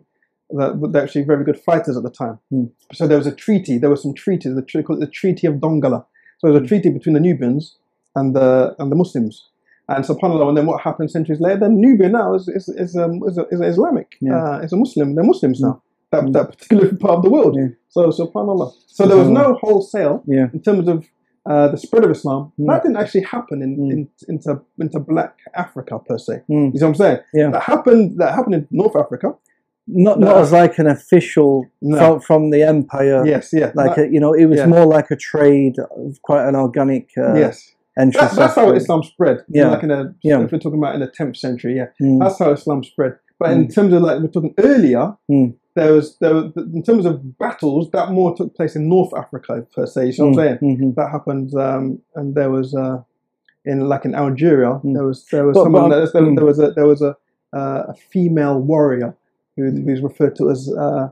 C: that they're actually very good fighters at the time.
B: Hmm.
C: So there was a treaty. There were some treaties. The treaty called the Treaty of Dongola. So there was a treaty between the Nubians and the and the Muslims. And subhanallah, and then what happened centuries later? Then Nubia now is is is, um, is, is Islamic.
B: Yeah.
C: Uh, it's a Muslim. They're Muslims now. That,
B: Mm.
C: that particular part of the world.
B: Yeah.
C: So subhanallah. So there was no wholesale
B: Yeah.
C: in terms of uh, the spread of Islam.
B: Mm.
C: That didn't actually happen in,
B: Mm.
C: in into into Black Africa per se.
B: Mm.
C: You see what I'm saying?
B: Yeah.
C: That happened. That happened in North Africa.
B: Not
C: No.
B: not as like an official
C: No.
B: from, from the empire.
C: yes. Yeah.
B: Like
C: that-
B: a, you know, it was
C: yeah.
B: more like a trade, quite an organic uh,
C: yes.
B: Entrance.
C: That, that's how Islam spread.
B: Yeah.
C: Like in a,
B: Yeah.
C: if we're talking about in the 10th century, yeah.
B: Mm.
C: That's how Islam spread. But in terms of like we're talking earlier,
B: Mm.
C: there was there was, in terms of battles that more took place in North Africa per se. You see what I'm saying?
B: Mhm.
C: That happened, um, and there was uh, in like in Algeria,
B: Mm.
C: there was there was
B: But-
C: someone
B: but-
C: there, there,
B: mm.
C: there was a there was a uh, a female warrior who, who's referred to as uh,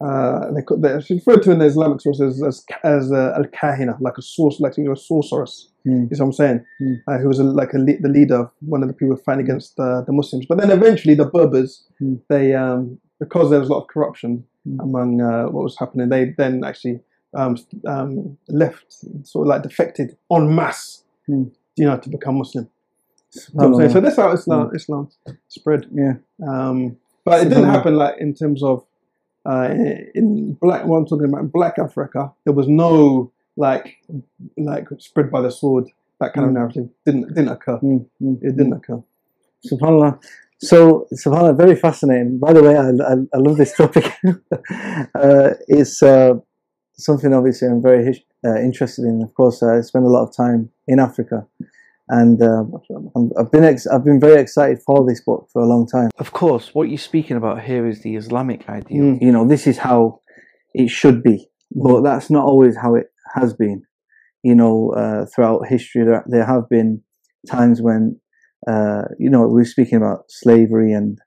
C: uh, they she's referred to in the Islamic sources as as uh, al kahina, like a source, like you know, a sorceress.
B: Mm.
C: Is what I'm saying?
B: Mm.
C: Uh, who was a, like a le- the leader of one of the people fighting against uh, the Muslims. But then eventually the Berbers,
B: Mm.
C: they um, because there was a lot of corruption
B: Mm.
C: among uh, what was happening, they then actually um, um, left, sort of like defected en masse,
B: Mm.
C: you know, to become Muslim. You know what I'm saying? So that's how Islam
B: Mm.
C: Islam spread.
B: yeah.
C: Um, but it didn't happen like in terms of uh, in black. What I'm talking about, in Black Africa, there was no like like spread by the sword. That kind of
B: Mm.
C: narrative didn't didn't occur.
B: Mm, mm,
C: It didn't occur.
B: Subhanallah. So, subhanAllah, very fascinating. By the way, I, I, I love this topic. uh, it's uh, something obviously I'm very uh, interested in. Of course, I spend a lot of time in Africa, and uh, I'm, I've been ex- I've been very excited for this book for a long time. Of course, what you're speaking about here is the Islamic ideal.
C: Mm.
B: You know, this is how it should be, but that's not always how it has been. You know, uh, throughout history, there, there have been times when, uh, you know, we're speaking about slavery and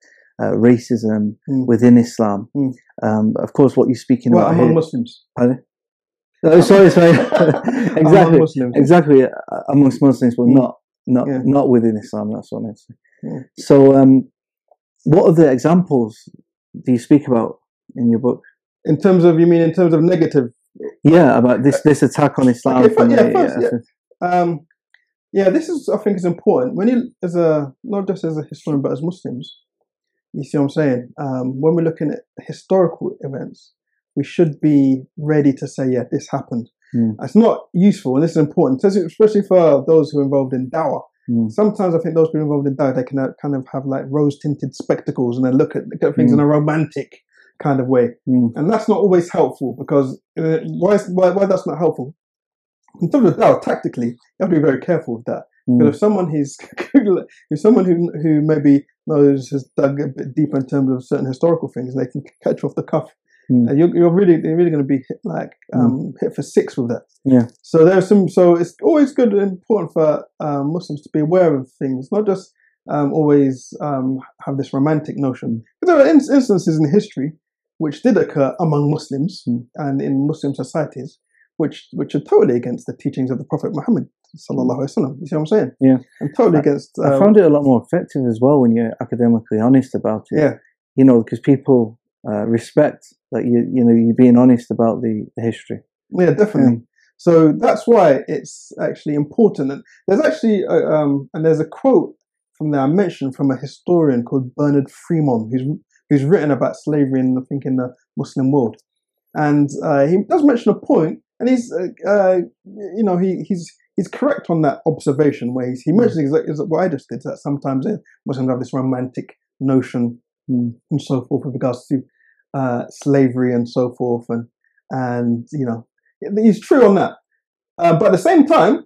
B: uh, racism
C: Mm.
B: within Islam.
C: Mm.
B: Um, of course, what you're speaking
C: Well,
B: about
C: among
B: here.
C: Muslims.
B: Pardon? Oh, sorry, sorry. Exactly,
C: Muslims.
B: exactly. uh, Amongst Muslims, but
C: Mm.
B: not not
C: Yeah.
B: not within Islam. That's what I meant to say.
C: Yeah.
B: So, um, what other examples do you speak about in your book?
C: In terms of, you mean in terms of negative?
B: Yeah, about this this attack on Islam.
C: Okay,
B: from
C: yeah,
B: the-
C: first,
B: yeah,
C: yeah. Um, yeah, this is, I think, is important. When you, as a, not just as a historian, but as Muslims, you see what I'm saying? Um, when we're looking at historical events, we should be ready to say, yeah, this happened.
B: Mm.
C: It's not useful, and this is important, especially- for those who are involved in dawah.
B: Mm.
C: Sometimes I think those people involved in dawah, they can uh, kind of have like rose-tinted spectacles and they look at, look at things
B: Mm.
C: in a romantic kind of way.
B: Mm.
C: And that's not always helpful because uh, why, is, why, why that's not helpful? In terms of dawah, tactically, you have to be very careful with that.
B: Mm.
C: Because if someone who's, if someone who, who maybe knows, has dug a bit deeper in terms of certain historical things, they can catch off the cuff.
B: Mm.
C: And you're, you're really, you're really going to be hit, like um, hit for six with that.
B: Yeah.
C: So there's some. So it's always good and important for um, Muslims to be aware of things, not just um, always um, have this romantic notion. But there are in- instances in history which did occur among Muslims
B: Mm.
C: and in Muslim societies, which which are totally against the teachings of the Prophet Muhammad sallallahu alaihi wasallam. You see what I'm saying?
B: Yeah.
C: And totally against.
B: I
C: Uh,
B: found it a lot more effective as well when you're academically honest about it.
C: yeah.
B: You know, because people uh, respect that you you know you're being honest about the, the history.
C: Yeah, definitely. So that's why it's actually important. And there's actually, a, um, and there's a quote from there I mentioned from a historian called Bernard Fremont, who's who's written about slavery in I think in the Muslim world, and uh, he does mention a point, and he's, uh, uh, you know, he he's he's correct on that observation where he's, he mentions exactly what I just did that sometimes uh, Muslims have this romantic notion
B: Mm.
C: and so forth with regards to uh, slavery and so forth, and and you know he's true on that. Uh, but at the same time,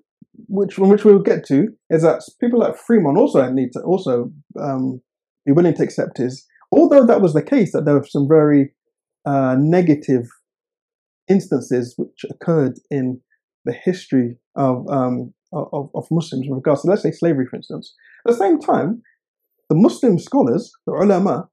C: which which we'll get to, is that people like Fremont also need to also um, be willing to accept is, although that was the case, that there were some very uh, negative instances which occurred in the history of, um, of of Muslims with regards to let's say slavery, for instance. At the same time, the Muslim scholars, the ulama,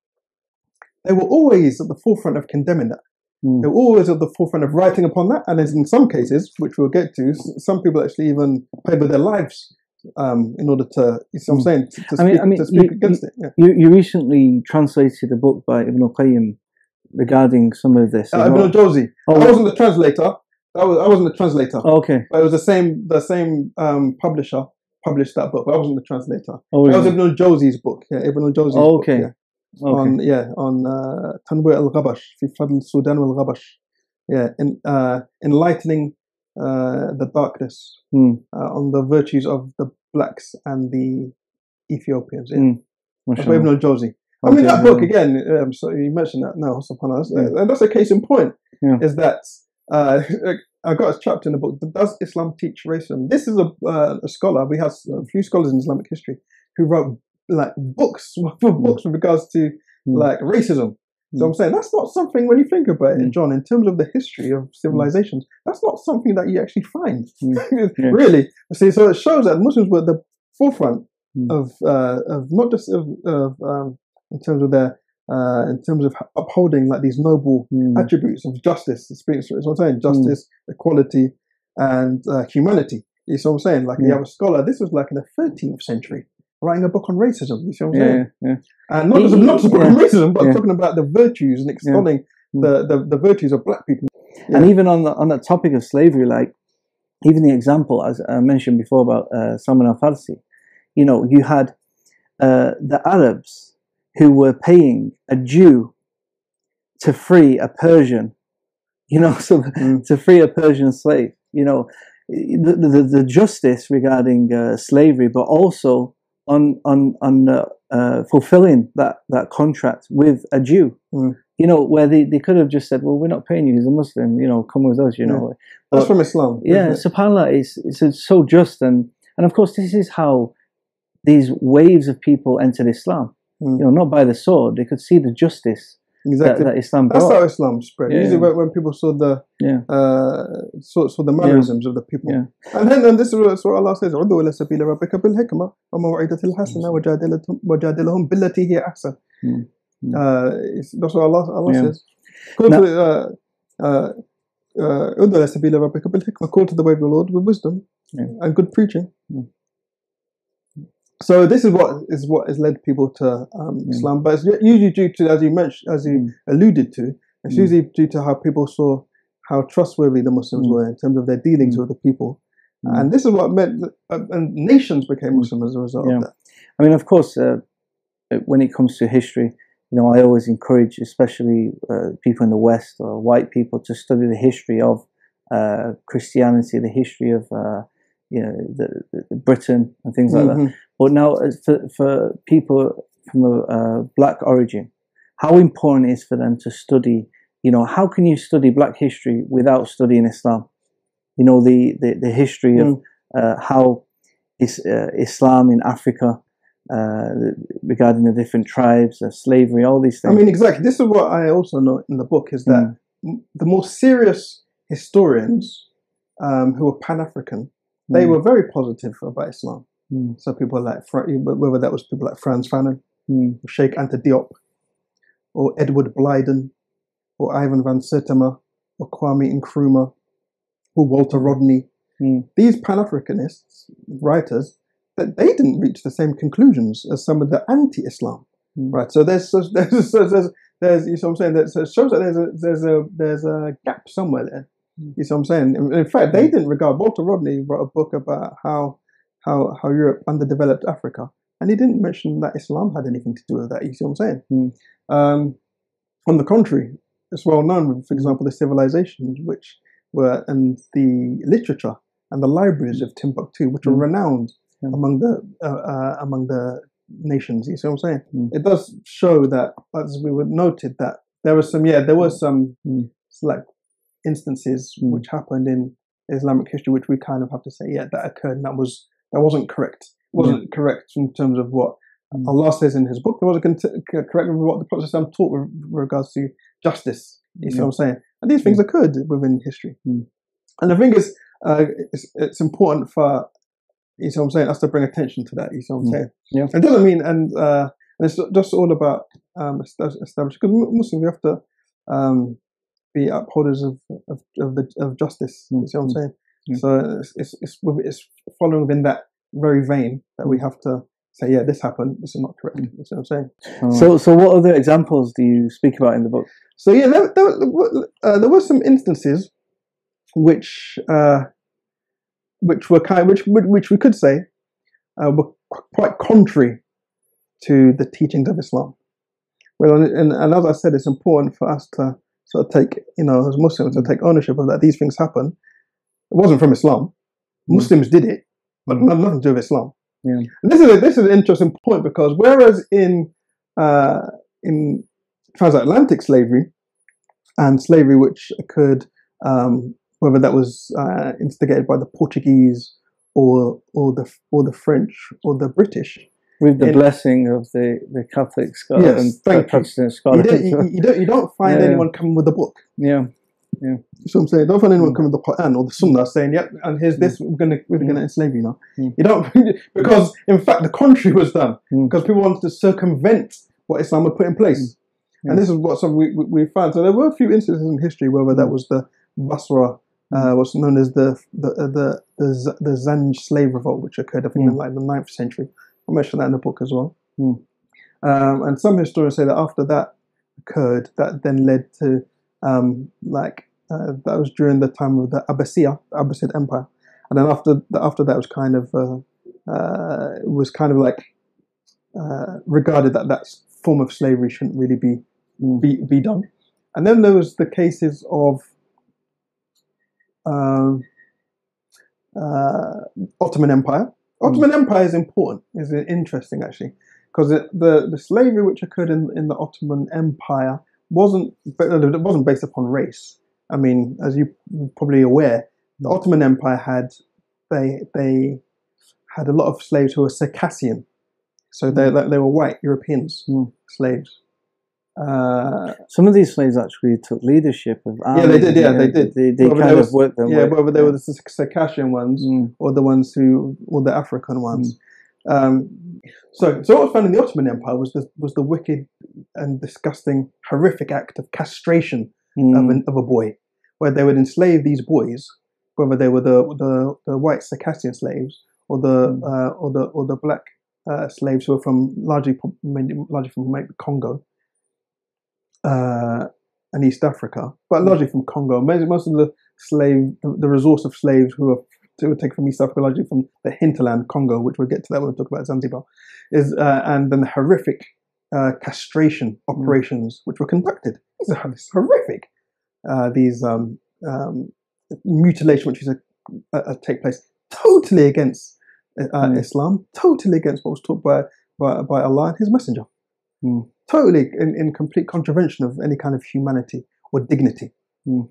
C: they were always at the forefront of condemning that.
B: Mm.
C: They were always at the forefront of writing upon that, and as in some cases, which we'll get to, some people actually even paid with their lives um, in order to, you see what I'm
B: Mm.
C: saying, to, to
B: I mean- I mean,
C: to speak
B: you-
C: against it. Yeah.
B: You you recently translated a book by Ibn al-Qayyim regarding some of this.
C: Uh, Ibn al-Jawzi.
B: Oh,
C: I wasn't the translator. I, was, I wasn't the translator.
B: oh, okay.
C: But it was the same the same um, publisher published that book. But I wasn't the translator.
B: Oh,
C: That was? Ibn al-Jawzi's book. Yeah, Ibn al-Jawzi's
B: Oh,
C: book.
B: okay.
C: Yeah.
B: Okay.
C: on yeah on uh, fi Fadl Sudan wal-Ghabash yeah in uh, enlightening uh, the darkness uh, on the virtues of the blacks and the Ethiopians yeah.
B: Mm.
C: Ibn al-Jawzi I mean that book again um, so you mentioned that now subhanallah
B: Yeah.
C: that's a case in point
B: Yeah.
C: is that uh, I got a chapter in the book does Islam teach racism this is a, uh, a scholar we have a few scholars in Islamic history who wrote like books for books with regards to
B: Mm.
C: like racism. So
B: Mm.
C: I'm saying that's not something when you think about it,
B: Mm.
C: John, in terms of the history of civilizations, that's not something that you actually find.
B: Mm. Yeah.
C: really. See, so it shows that Muslims were the forefront
B: Mm.
C: of uh, of not just of, of um, in terms of their uh, in terms of upholding like these noble
B: Mm.
C: attributes of justice. Speaking, so what I'm saying, justice, equality, and uh, humanity. You see what I'm saying? Like you
B: Yeah.
C: have a scholar. This was like in the 13th century, writing a book on racism. You see what I'm saying?
B: Yeah, yeah.
C: And not just, not just about
B: yeah.
C: racism, but talking about the virtues and extolling the, the, the virtues of black people.
B: And even on the on that topic of slavery, like even the example as I mentioned before about uh, Salman al Farsi, you know, you had uh, the Arabs who were paying a Jew to free a Persian, you know, so
C: Mm.
B: to free a Persian slave, you know, the the, the justice regarding uh, slavery, but also on on on uh, uh, fulfilling that, that contract with a Jew.
C: Mm.
B: You know, where they, they could have just said, well, we're not paying you. He's a Muslim. You know, come with us. You
C: Yeah.
B: know.
C: That's
B: But-
C: from Islam.
B: yeah,
C: it?
B: subhanallah, it's, it's, so just. And, and of course, this is how these waves of people entered Islam.
C: Mm.
B: You know, not by the sword. They could see the justice
C: exactly
B: that, that
C: Islam
B: brought.
C: That's how Islam spread.
B: Yeah.
C: Usually, when, people saw the
B: yeah.
C: uh, saw, saw the mannerisms yeah. of the people,
B: yeah.
C: and then and this is what Allah says: "Udu ila sabila rabbika bil hikma wa hasana billati ahsan."
B: Hmm. Hmm.
C: Uh, that's what Allah Allah
B: yeah.
C: says.
B: Go
C: to, uh, uh, uh, Call to the way of the Lord with wisdom
B: yeah.
C: and good preaching.
B: Yeah.
C: So this is what is what has led people to um,
B: Mm.
C: Islam, but it's usually due to, as you mentioned, as you
B: Mm.
C: alluded to, it's
B: Mm.
C: usually due to how people saw how trustworthy the Muslims
B: Mm.
C: were in terms of their dealings
B: Mm.
C: with the people,
B: Mm.
C: and this is what meant, that, uh, and nations became. Muslim as a result
B: Yeah.
C: of that.
B: I mean, of course, uh, when it comes to history, you know, I always encourage, especially uh, people in the West or white people, to study the history of uh, Christianity, the history of, uh, you know, the, the Britain and things like that.
C: Mhm.
B: But now, for, for people from a uh, black origin, how important it is for them to study, you know, how can you study black history without studying Islam? You know, the, the, the history of
C: Mm.
B: uh, how is, uh, Islam in Africa, uh, regarding the different tribes, uh, slavery, all these things.
C: I mean, exactly. This is what I also note in the book is that
B: Mm.
C: m- the more serious historians um, who are Pan African, they
B: Mm.
C: were very positive about Islam.
B: Mm.
C: So people like whether that was people like Frantz Fanon,
B: Mm.
C: Cheikh Anta Diop, or Edward Blyden, or Ivan van Sertima, or Kwame Nkrumah, or Walter Rodney.
B: Mm.
C: These Pan Africanists writers, that they didn't reach the same conclusions as some of the anti-Islam,
B: Mm.
C: right? So there's there's there's, there's, there's you know what I'm saying. That so shows that there's a there's a there's a gap somewhere there.
B: Mm.
C: You see what I'm saying? In, fact, they didn't regard Walter Rodney wrote a book about how how how Europe underdeveloped Africa, and he didn't mention that Islam had anything to do with that. You see what I'm saying?
B: Mm.
C: Um, on the contrary, it's well known, for example, the civilizations which were and the literature and the libraries of Timbuktu, which are
B: Mm.
C: renowned
B: Yeah.
C: among the uh, uh, among the nations. You see what I'm saying?
B: Mm.
C: It does show that, as we were noted, that there was some, yeah, there was some
B: Mm.
C: like instances which happened in Islamic history, which we kind of have to say, yeah, that occurred, and that was that wasn't correct. It wasn't correct in terms of what
B: Mm.
C: Allah says in His book. It wasn't cont- c- correct with what the Prophet taught with regards to justice. You see what I'm saying? And these things occurred within history.
B: Mm.
C: And the thing is, uh, it's, it's important for you see what I'm saying, us to bring attention to that. You see what I'm
B: Mm.
C: saying?
B: Yeah.
C: It doesn't mean, and uh, and it's just all about um, establishing because Muslims we have to um, be upholders of of, of the of justice. You see what I'm
B: Mm.
C: saying?
B: Yeah.
C: So it's, it's it's it's following within that very vein that we have to say, yeah, this happened. This is not correct. You see what I'm saying?
B: So, so what other examples do you speak about in the book?
C: So yeah, there, there, were- uh, there were some instances which uh, which were kind, which which we could say uh, were qu- quite contrary to the teachings of Islam. Well, and, and, and as I said, it's important for us to sort of take, you know, as Muslims, to take ownership of that. These things happen. It wasn't from Islam. Muslims did it, but
B: Mm.
C: not, nothing to do with Islam.
B: Yeah.
C: And this is a, this is an interesting point because whereas in uh, in transatlantic slavery and slavery which occurred, um, whether that was uh, instigated by the Portuguese or or the or the French or the British,
B: With the
C: In-
B: blessing of the, the Catholic Scotland
C: Yes,
B: and
C: thank you.
B: Protestant
C: you don't, you, you don't you don't find
B: Yeah.
C: anyone coming with a book.
B: yeah. Yeah.
C: So I'm saying, don't find anyone
B: Mm.
C: coming with the Quran or the Sunnah saying, "Yep, and here's this. We're gonna we're gonna enslave you now."
B: Mm.
C: You don't because in fact the contrary was done
B: Mm.
C: because people wanted to circumvent what Islam had put in place,
B: Mm.
C: and this is what some we, we we found. So there were a few instances in history whether that
B: Mm.
C: was the Basra, uh, what's known as the the the the, Z- the Zanj slave revolt, which occurred I think in
B: Mm.
C: like the 9th century. I mentioned that in the book as well.
B: Mm.
C: Um, and some historians say that after that occurred, that then led to um, like uh, that was during the time of the Abbasia, the Abbasid Empire, and then after the, after that was kind of uh, uh, it was kind of like uh, regarded that that form of slavery shouldn't really be
B: Mm.
C: be, be done. And then there was the cases of um, uh, Ottoman Empire. Ottoman Empire is important, is interesting actually, because the the slavery which occurred in, in the Ottoman Empire wasn't it wasn't based upon race. I mean, as you probably aware, the Ottoman Empire had they they had a lot of slaves who were Circassian, so they they were white Europeans
B: Mm.
C: slaves. Uh,
B: Some of these slaves actually took leadership of armies.
C: Yeah, they did, yeah, they did.
B: They, they
C: but
B: kind
C: there
B: of worked their
C: yeah,
B: way.
C: whether they were the Circassian ones
B: Mm,
C: or the ones who, or the African ones. Um, so, so what was found in the Ottoman Empire was the was the wicked and disgusting, horrific act of castration
B: mm,
C: of, an, of a boy, where they would enslave these boys, whether they were the the, the white Circassian slaves or the
B: Mm.
C: uh, or the or the black uh, slaves who were from largely largely from Congo uh, and East Africa, but largely from Congo. Most, most of the slave the, resource of slaves who were were taken from East Africa, largely from the hinterland Congo, which we'll get to that when we talk about Zanzibar, is uh, and then the horrific uh, castration operations which were conducted. These are horrific. Uh, these um, um, mutilation which is a, uh, take place totally against uh,
B: Mm.
C: Islam, totally against what was taught by, by by Allah and His Messenger.
B: Mm.
C: Totally in, in complete contravention of any kind of humanity or dignity.
B: Mm.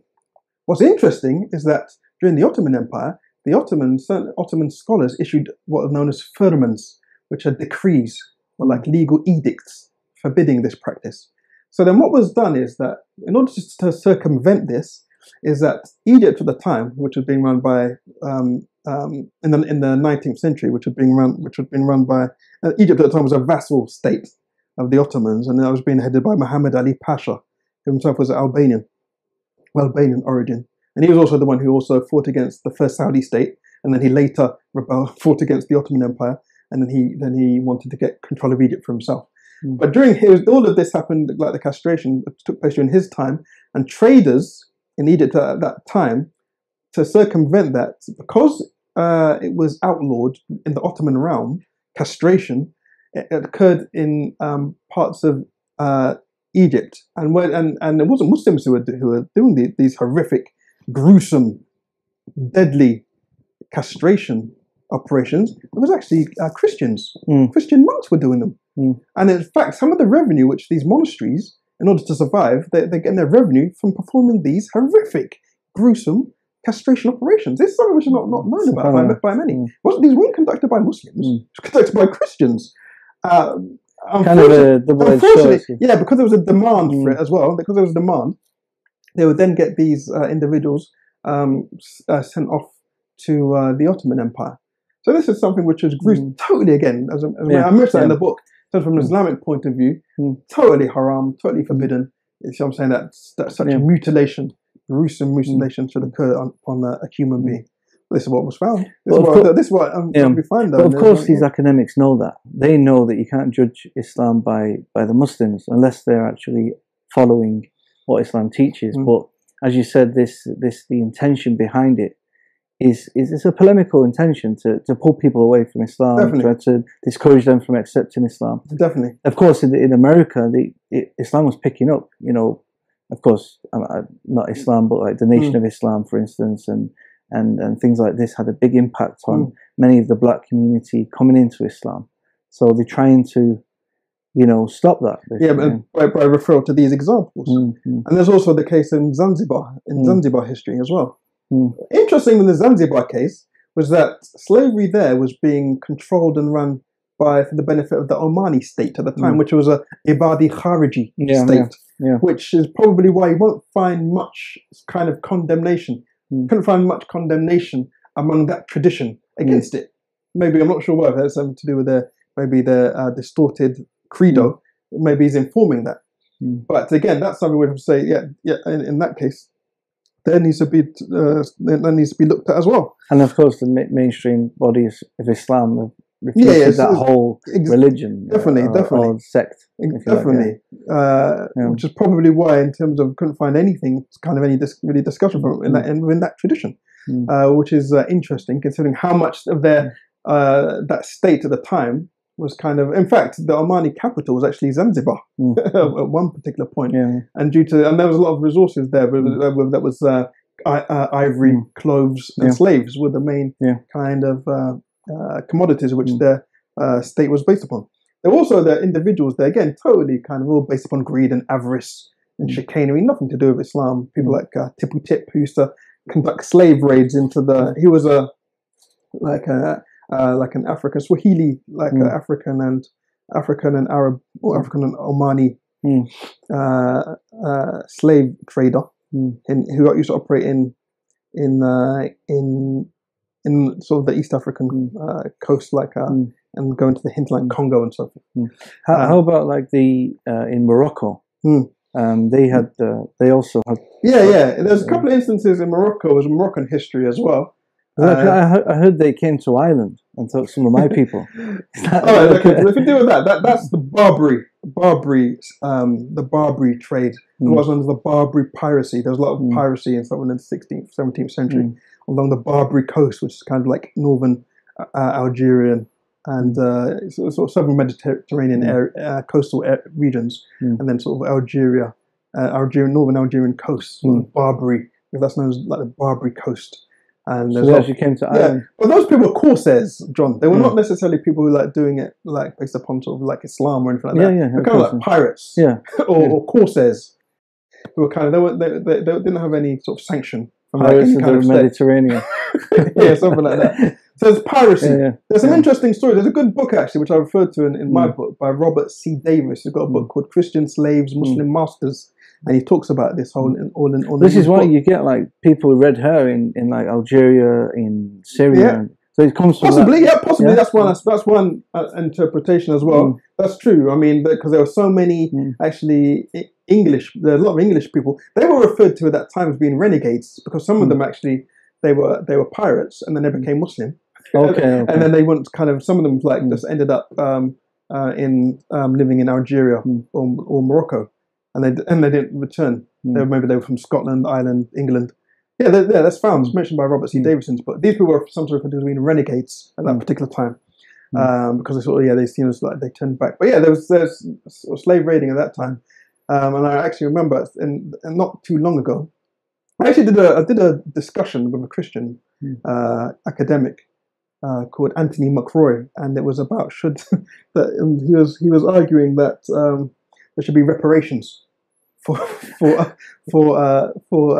C: What's interesting is that during the Ottoman Empire, the Ottoman Ottoman scholars issued what are known as firmans, which are decrees or like legal edicts forbidding this practice. So then, what was done is that in order to, circumvent this, is that Egypt at the time, which was being run by um, um, in the in the 19th century, which was being run which was being run by uh, Egypt at the time was a vassal state of the Ottomans, and that was being headed by Muhammad Ali Pasha, who himself was Albanian, Albanian origin, and he was also the one who also fought against the first Saudi state, and then he later rebel, fought against the Ottoman Empire, and then he then he wanted to get control of Egypt for himself.
B: Mm.
C: But during his, all of this happened, like the castration took place during his time, and traders in Egypt at that time to circumvent that because uh, it was outlawed in the Ottoman realm, castration it, it occurred in um, parts of uh, Egypt, and when, and and it wasn't Muslims who were who were doing the, these horrific, gruesome, deadly castration operations. It was actually uh, Christians.
B: Mm.
C: Christian monks were doing them,
B: Mm.
C: and in fact, some of the revenue which these monasteries, in order to survive, they, they're getting their revenue from performing these horrific, gruesome castration operations. This is something which is not, not known about by, by many.
B: Mm.
C: Wasn't these weren't conducted by Muslims?
B: Mm.
C: It was conducted by Christians. Um,
B: kind of
C: unfortunately-
B: a double-edged
C: yeah, because there was a demand for
B: Mm.
C: it as well. Because there was a demand, they would then get these uh, individuals um, uh, sent off to uh, the Ottoman Empire. So this is something which was grew
B: Mm.
C: totally again, as, I- as
B: Yeah,
C: I mentioned that in the book, so from an
B: Mm.
C: Islamic point of view,
B: Mm.
C: totally haram, totally forbidden. You see what I'm saying? That, that such
B: Yeah.
C: mutilation, gruesome mutilation should occur on, on a, a human
B: Mm.
C: being. This is what was found. This
B: Well,
C: is what, this is what um,
B: Yeah.
C: we find. though,
B: But of course, these academics know that. They know that you can't judge Islam by, by the Muslims unless they're actually following what Islam teaches.
C: Mm.
B: But as you said, this this the intention behind it is is it's a polemical intention to, to pull people away from Islam,
C: Definitely.
B: try to discourage them from accepting Islam.
C: definitely.
B: Of course, in, in America, the it, Islam was picking up. You know, of course, not Islam, but like the Nation
C: Mm.
B: of Islam, for instance, and and and things like this had a big impact on
C: Mm.
B: many of the black community coming into Islam. So they're trying to, you know, stop that.
C: Yeah,
B: basically.
C: but by, by referral to these examples.
B: Mm, mm,
C: And there's also the case in Zanzibar, in
B: Mm.
C: Zanzibar history as well.
B: Mm.
C: Interesting in the Zanzibar case was that slavery there was being controlled and run by for the benefit of the Omani state at the time,
B: Mm.
C: which was a Ibadi Khariji
B: Yeah,
C: state,
B: yeah, yeah.
C: which is probably why you won't find much kind of condemnation.
B: Mm.
C: Couldn't find much condemnation among that tradition against it. Maybe I'm not sure whether has something to do with their maybe their uh, distorted credo. Maybe he's informing that.
B: Mm.
C: But again, that's something we have to say. Yeah, yeah. In, in that case, there needs to be uh, there needs to be looked at as well.
B: And of course, the mainstream bodies of Islam have
C: Yeah, yeah,
B: that whole
C: Ex-
B: religion,
C: definitely,
B: uh,
C: definitely.
B: or sect. you like, yeah.
C: Definitely, uh,
B: Yeah.
C: which is probably why, in terms of couldn't find anything, kind of any dis- really discussion from in that in, in that tradition,
B: Mm.
C: uh, which is uh, interesting considering how much of their uh, that state at the time was kind of. In fact, the Omani capital was actually Zanzibar
B: Mm.
C: at one particular point, and due to and there was a lot of resources there, but
B: Mm.
C: uh, that was uh, I, uh, ivory,
B: Mm.
C: cloves, and
B: Yeah.
C: slaves were the main
B: Yeah.
C: kind of uh, uh, commodities which
B: Mm.
C: their uh, state was based upon. There were also the individuals there, again, totally kind of all based upon greed and avarice and
B: Mm.
C: chicanery, nothing to do with Islam. People
B: Mm.
C: like uh, Tipu Tip, who used to conduct slave raids into the. He was a like a uh, like an African Swahili, like
B: Mm.
C: African and African and Arab or African and Omani
B: Mm.
C: uh, uh, slave trader,
B: Mm.
C: in, who used to operate in in uh, in in sort of the East African uh, coast, like uh,
B: Mm.
C: and go into the hinterland,
B: Mm.
C: Congo and so forth.
B: How,
C: Uh,
B: how about like the uh, in Morocco?
C: Hmm.
B: Um, they had uh, they also had.
C: Yeah, yeah. There's a couple of instances in Morocco, there's Moroccan history as well. Uh,
B: I, heard, I heard they came to Ireland and took some of my people. That-
C: right, okay. if you deal with that, that that's the Barbary, Barbary, um, the Barbary trade. It
B: Mm.
C: was under the Barbary piracy. There was a lot of
B: Mm.
C: piracy in some in the 16th, 17th century
B: Mm.
C: Along the Barbary coast, which is kind of like northern uh, Algerian and uh, sort of- sort of southern Mediterranean
B: Mm.
C: air, uh, coastal air, regions,
B: Mm.
C: and then sort of Algeria, uh, Algerian, northern Algerian coast, sort of Barbary. That's known as like the Barbary coast. And
B: So they actually came to
C: yeah,
B: Ireland.
C: but those people were corsairs, John. They were
B: Yeah.
C: not necessarily people who like doing it like based upon sort of like Islam or anything like
B: Yeah,
C: that.
B: yeah,
C: They're kind of like pirates,
B: Yeah.
C: or,
B: Yeah.
C: or corsairs, who were kind of they, were, they, they, they didn't have any sort of sanction from like
B: of the. Mediterranean.
C: yeah, something like that. So there's piracy.
B: Yeah, yeah.
C: There's some
B: Yeah.
C: interesting stories. There's a good book actually, which I referred to in, in my
B: Mm.
C: book by Robert C. Davis. He's got a book
B: Mm.
C: called Christian Slaves, Muslim Masters, and he talks about this whole in, all in all.
B: This is why
C: book.
B: you get like people red hair in, in like Algeria, in Syria. So it comes from
C: Possibly, yeah, possibly.
B: Yeah.
C: That's one. That's one uh, interpretation as well.
B: Mm.
C: That's true. I mean, because there were so many
B: Mm.
C: actually English. There are a lot of English people. They were referred to at that time as being renegades because some of
B: Mm.
C: them actually they were they were pirates and then they became Muslim.
B: Okay, okay.
C: And then they went kind of some of them like
B: Mm.
C: just ended up um, uh, in um, living in Algeria
B: Mm.
C: or, or Morocco, and they and they didn't return.
B: Mm.
C: They were, maybe they were from Scotland, Ireland, England. Yeah, they- yeah, that's found. It's mentioned by Robert C.
B: Mm.
C: Davis's book. These people were sometimes referred to as being renegades at that
B: Mm.
C: particular time.
B: Mm.
C: Um, because they sort of yeah they seemed as like they turned back, but yeah there was there's sort of slave raiding at that time, um, and I actually remember and, not too long ago, I actually did a I did a discussion with a Christian
B: Mm.
C: uh, academic uh, called Anthony McRoy, and it was about should that and he was he was arguing that um, there should be reparations for for for uh, for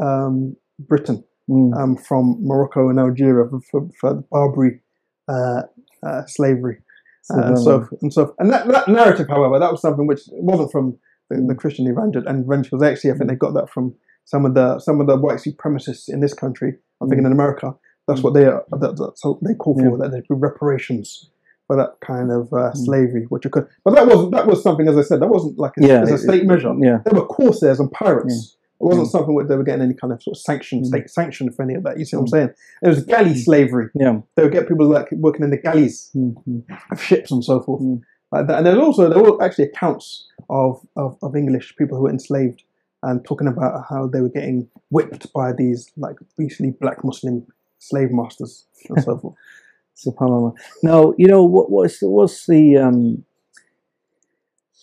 C: um, Britain
B: Mm.
C: um, from Morocco and Algeria for, for, for Barbary uh, uh, slavery
B: So,
C: uh, and so and so and that, that narrative, however, that was something which wasn't from the, the
B: Mm.
C: Christian evangel and evangelicals. Actually, I think they got that from some of the some of the white supremacists in this country. I'm thinking in America. That's
B: Mm.
C: what they are. That, that's what they call for.
B: Yeah.
C: That there be reparations for that kind of uh, slavery, which occurred. But that wasn't that was something, as I said, that wasn't like a,
B: Yeah,
C: as a
B: it-
C: state measure.
B: Yeah.
C: They were corsairs and pirates. It wasn't
B: Mm.
C: something where they were getting any kind of sort of sanction,
B: Mm.
C: sanction for any of that. You see what I'm
B: Mm.
C: saying? It was galley slavery.
B: Yeah.
C: They would get people like working in the galleys
B: Mm, mm,
C: of ships and so forth.
B: Mm.
C: Like that. And there's also there were actually accounts of, of, of English people who were enslaved and talking about how they were getting whipped by these like basically black Muslim slave masters and so forth.
B: Subhanallah. Now, you know what? What's what's the um,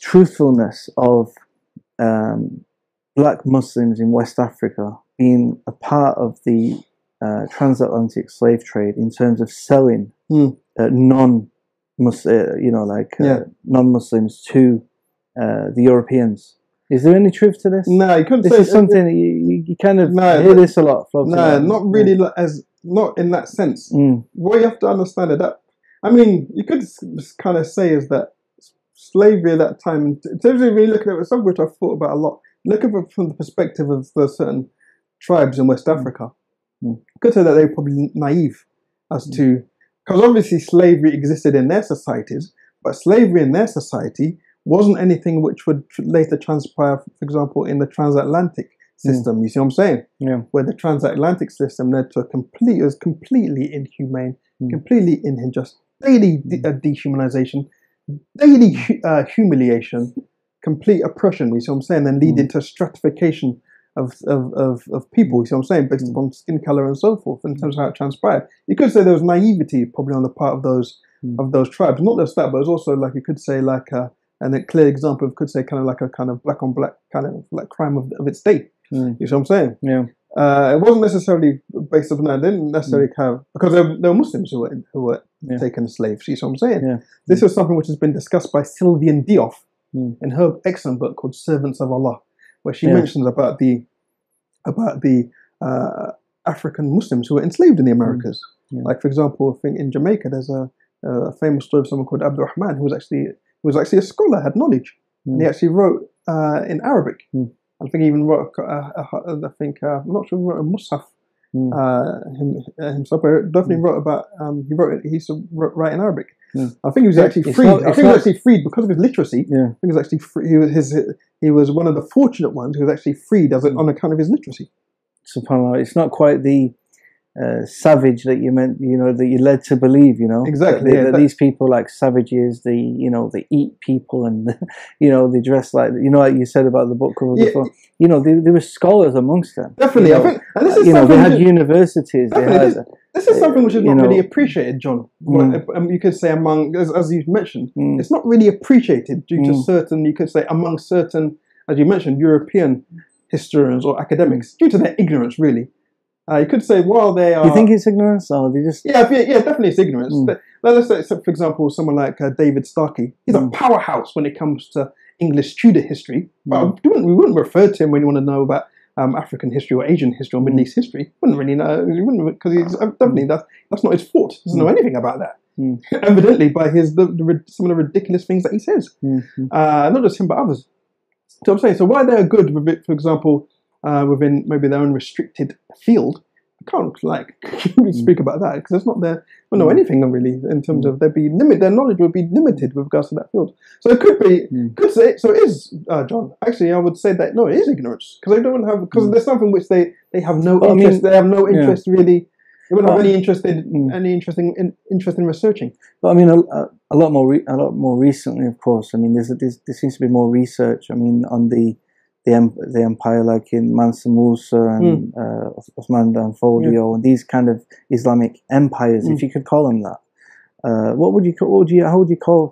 B: truthfulness of um, black Muslims in West Africa being a part of the uh, transatlantic slave trade in terms of selling
C: Hmm.
B: uh, non, uh, you know, like uh,
C: Yeah.
B: non-Muslims to uh, the Europeans? Is there any truth to this?
C: No, you couldn't
B: This
C: say
B: is something that you, you, you kind of
C: No,
B: hear this a lot. floated
C: No,
B: around.
C: not really like, as not in that sense.
B: Mm,
C: What you have to understand is that I mean, you could kind of say is that slavery at that time, in terms of really looking at it, something which I've thought about a lot, looking from, from the perspective of the certain tribes in West Africa,
B: Mm.
C: could say that they were probably naive as
B: Mm.
C: to, because obviously slavery existed in their societies, but slavery in their society wasn't anything which would later transpire, for example, in the transatlantic
B: Mm.
C: system. You see what I'm saying?
B: yeah.
C: where the transatlantic system led to a complete, it was completely inhumane,
B: Mm.
C: completely unjust, daily de- uh, dehumanization, daily hu- uh, humiliation, complete oppression. You see what I'm saying? Then leading to stratification of, of, of, of people. You see what I'm saying? Based
B: Mm.
C: upon skin color and so forth, in terms of how it transpired. You could say there was naivety probably on the part of those
B: Mm.
C: of those tribes. Not just that, but it's also like you could say like a, and a clear example of could say kind of like a kind of black on black kind of like crime of, of its day.
B: Mm.
C: You see what I'm saying?
B: Yeah.
C: Uh, it wasn't necessarily based upon that. They didn't necessarily have because there, there were Muslims who were who were
B: Yeah.
C: taken slaves. You see what I'm saying?
B: Yeah.
C: This is something which has been discussed by Sylviane Diouf
B: Mm.
C: in her excellent book called Servants of Allah, where she
B: Yeah.
C: mentions about the about the uh, African Muslims who were enslaved in the Americas.
B: Mm. Yeah.
C: Like for example, I think in Jamaica there's a, a famous story of someone called Abdul Rahman who was actually who was actually a scholar, had knowledge, and he
B: Mm.
C: actually wrote uh, in Arabic.
B: Mm.
C: I think he even wrote. I think uh, I'm not sure he wrote a mushaf
B: Mm.
C: uh, him, uh, himself, but definitely wrote about. Um, he wrote. He used to write in Arabic.
B: Mm.
C: I think he was actually freed.
B: not-
C: I think he was actually freed because of his literacy.
B: Yeah.
C: I think he was actually free. He was his. He was one of the fortunate ones who was actually freed as a, on account of his literacy.
B: Subhanallah. It's not quite the uh, savage that you meant, you know, that you led to believe, you know.
C: Exactly,
B: That,
C: yeah,
B: that
C: that-
B: these people like savages, they, you know, they eat people and, you know, they dress like, you know, like you said about the book cover
C: Yeah.
B: before. You know, there, there were scholars amongst them.
C: Definitely,
B: You
C: I think, and this is
B: you know, they had universities. They
C: Definitely,
B: had,
C: this is something which is not really appreciated, John.
B: Mm.
C: Um, you could say among, as, as you mentioned,
B: Mm.
C: it's not really appreciated due to
B: Mm.
C: certain. You could say among certain, as you mentioned, European historians or academics, due to their ignorance, really. Uh, you could say while they are.
B: You think it's ignorance or they just,
C: Yeah, yeah, yeah, definitely it's ignorance.
B: Mm.
C: But Let's say, for example, someone like uh, David Starkey. He's a
B: Mm.
C: powerhouse when it comes to English Tudor history. But
B: Mm.
C: we, wouldn't, we wouldn't refer to him when you want to know about um, African history or Asian history or Middle. East history. Wouldn't really know. We wouldn't because he's uh, definitely that's that's not his fault. He doesn't know anything about that.
B: Mm.
C: Evidently, by his the, the, some of the ridiculous things that he says.
B: Mm, mm,
C: Uh, not just him, but others. So I'm saying, so why they're good with it, for example, uh, within maybe their own restricted field, I can't like speak about that because it's not their, don't know
B: Mm.
C: anything really in terms of they'd be limit their knowledge would be limited with regards to that field. So it could be,
B: Mm.
C: could say, so it is, uh, John. Actually, I would say that no, it is ignorance because they don't have because
B: Mm.
C: there's something which they they have no
B: Well, I mean,
C: interest. they have no
B: yeah.
C: interest really. They wouldn't have
B: Well,
C: any interest in
B: Mm.
C: any interesting in, interest in researching.
B: But I mean, a, a- a lot more, re- a lot more recently, of course. I mean, there's, there's there seems to be more research. I mean, on the the the empire, like in Mansa Musa and
C: Hmm.
B: uh, Osman Dan Fodio, and these kind of Islamic empires,
C: Mm.
B: if you could call them that. Uh, what would you call? What would you? How would you call?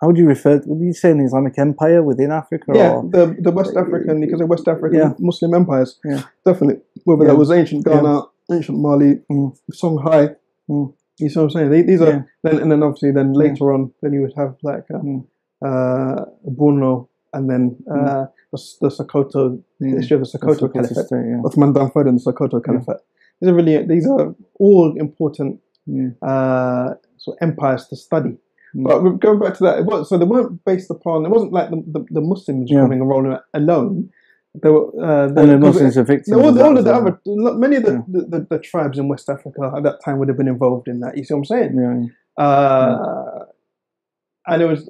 B: How would you refer? Would you say an Islamic empire within Africa?
C: Yeah,
B: Or,
C: the the West African, because of West African
B: Yeah.
C: Muslim empires,
B: Yeah.
C: definitely. Whether
B: Yeah.
C: that was ancient Ghana, ancient Mali,
B: Mm.
C: Songhai,
B: Mm.
C: you see what I'm saying? They- These are
B: Yeah.
C: then, and then obviously then later on, then you would have like uh,
B: Mm.
C: uh, Borno, and then uh, the, the Sokoto, the
B: Mm.
C: history of the Sokoto
B: Sokoto
C: Caliphate,
B: state, yeah.
C: Uthman Dan Fodio and the Sokoto Caliphate. These are really these are all important
B: Mm.
C: uh, sort of empires to study.
B: Mm.
C: But going back to that, it was, so they weren't based upon. It wasn't like the, the, the Muslims
B: Yeah.
C: coming and rolling alone. They were, uh, they,
B: And the Muslims are victims.
C: all, the, all of the other, many of the,
B: Yeah.
C: the, the, the tribes in West Africa at that time would have been involved in that. You see what I'm saying?
B: Yeah.
C: Uh, and it was,